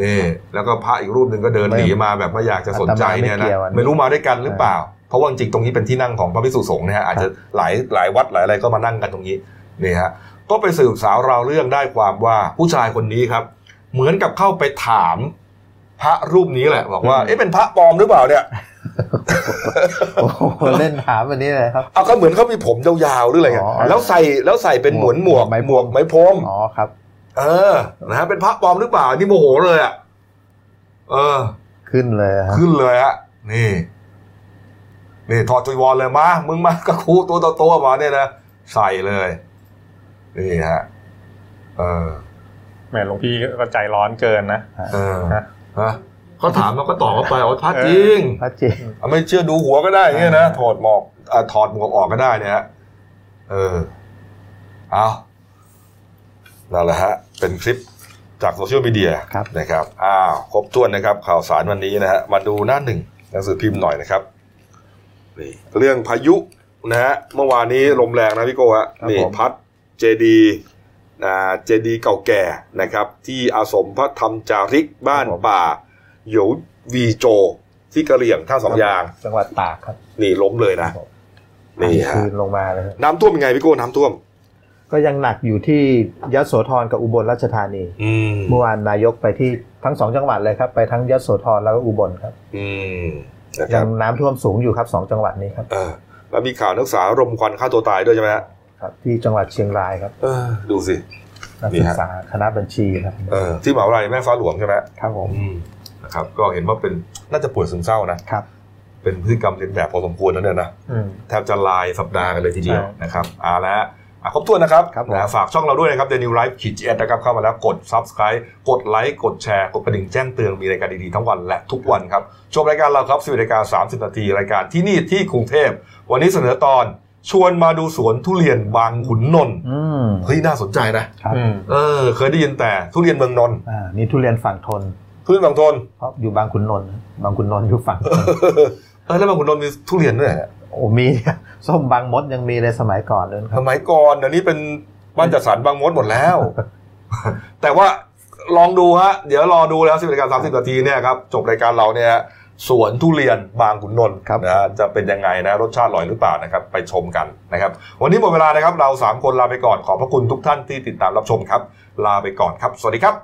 นี่แล้วก็พระอีกรูปหนึ่งก็เดินหนีมาแบบไม่อยากจะสนใจเนี่ยนะอาตมาไม่เกี่ยวอันนี้ไม่รู้มาด้วยกันหรือเปล่า เพราะว่าจริงๆตรงนี้เป็นที่นั่งของพระภิกษุสงฆ์นะฮะอาจจะหลายหลายวัดหลายอะไรก็มานั่งกันตรงนี้นี่ฮะก็ไปสืบสาวราวเรื่องได้ความว่าผู้ชายคนนี้ครับ เหมือนกับเข้าไปถามพระรูปนี้แหละบอกว่าเอ๊ะเป็นพระปลอมหรือเปล่าเนี่ย โอ้โหเล่นถามอันนี้เลยครับเอาก็เหมือนเขามีผมยาวๆหรืออะไรเงี้ยอ๋อแล้วใส่แล้วใส่เป็นหมวนหมวกไม้พรมหมวกไม้พรมอ๋อครับ เออนะฮะเป็นพระปลอมหรือเปล่านี่โมโหเลยอะเออ ขึ้นเลยครับขึ้นเลยฮะนี่ นี่ถอดจีวรเลยมามึงมากระคูตัวโตๆมาเนี่ยนะใส่เลยนี่ฮะเออแหมหลวงพี่ก็ใจร้อนเกินนะเออฮะฮะ เขาถามแล้วก็ตอบเขาไปอ๋อพระจริงพระจริงเอาไม่เชื่อดูหัวก็ได้เงี้ยนะถอดหมอกอ่าถอดหมวกออกก็ได้เนี่ยฮะเออเอานั่นแหละฮะ เป็นคลิปจากโซเชียลมีเดียครับนะครับอ้าวครบถ้วนนะครับ ข่าวสารวันนี้นะฮะมาดูหน้าหนึ่งหนังสือพิมพ์หน่อยนะครับนี่เรื่องพายุนะฮะเมื่อวานนี้ลมแรงนะพี่โก้ฮะครับนี่ผมพัดเจดีอ่าเจดีเก่าแก่นะครับ ที่อาสมพระธรรมจาริกบ้านป่า โหยววีโจที่กะเหรี่ยงท่าสองยาง จังหวัดตากครับ นี่ล้มเลยนะ นี่ฮะคืนลงมาเลยครับน้ำท่วมยังไงพี่โก้น้ำท่วม ก็ยังหนักอยู่ที่ยโสธรกับอุบลราชธานีอืมเมื่อวานนายกไปที่ทั้งสองจังหวัดเลยครับ ไปทั้งยโสธรแล้วก็อุบลครับ อืมนะคยัรับงน้ำท่วมสูงอยู่ครับสองจังหวัดนี้ครับเออแล้วมีข่าวนักศึกษารมควันฆ่าตัวตายด้วยใช่ไหมฮะครับ ที่จังหวัดเชียงรายครับเออดูสินักนี่ศึกฮะษาคณะบัญชีครับเออที่มหาวิทยาลัยแม่ฟ้าหลวงใช่ไหมครับผมอืม นะครับก็เห็นว่าเป็นน่าจะป่วยซึมเศร้านะครับเป็นพฤติกรรมเลียนแบบพอสมควรนะเนี่ยนะอืมแทบจะลายสัปดาห์กันเลยทีเดียวใช่นะครับเอาละฮะอะครบถ้วนนะครับครับผมนะฝากช่องเราด้วยนะครับ The New Life ขีดจีนะครับเข้ามาแล้วกด Subscribe กดไลค์กดแชร์ กดกระดิ่งแจ้งเตือนมีรายการดีๆทั้งวันและทุกวันครับ ชมรายการเราครับ10นาฬิกา30นาทีรายการที่นี่ที่กรุงเทพ วันนี้เสนอตอนชวนมาดูสวนทุเรียนบางขุนนนท์อืมเฮ้ยน่าสนใจนะครับอืมเออเคยได้ยินแต่ทุเรียนเมืองนนท์อ่านี่ทุเรียนฝั่งทน ทุเรียนบางทนเพราะอยู่บางขุนนนท์บางขุนนนท์อยู่ฝั่งทนเออแล้วบางขุนนนท์มีทุเรียนด้วยเหรอโอ้มีส้มบางมดยังมีในสมัยก่อนเลยคสรับมัยก่อนเดี๋ยวนี้เป็นบ้านจัดสรรบางมดหมดแล้ว แต่ว่าลองดูฮะ เดี๋ยวรอดูแล้วสิบนาฬิกาสามสิบนาทีเนี่ยครับจบรายการเราเนี่ยสวนทุเรียนบางขุนนนท์ครับนะฮะจะเป็นยังไงนะรสชาติอร่อยหรือเปล่านะครับไปชมกันนะครับ วันนี้หมดเวลานะครับเราสามคนลาไปก่อนขอบพระคุณทุกท่านที่ติดตามรับชมครับ ลาไปก่อนครับ สวัสดีครับ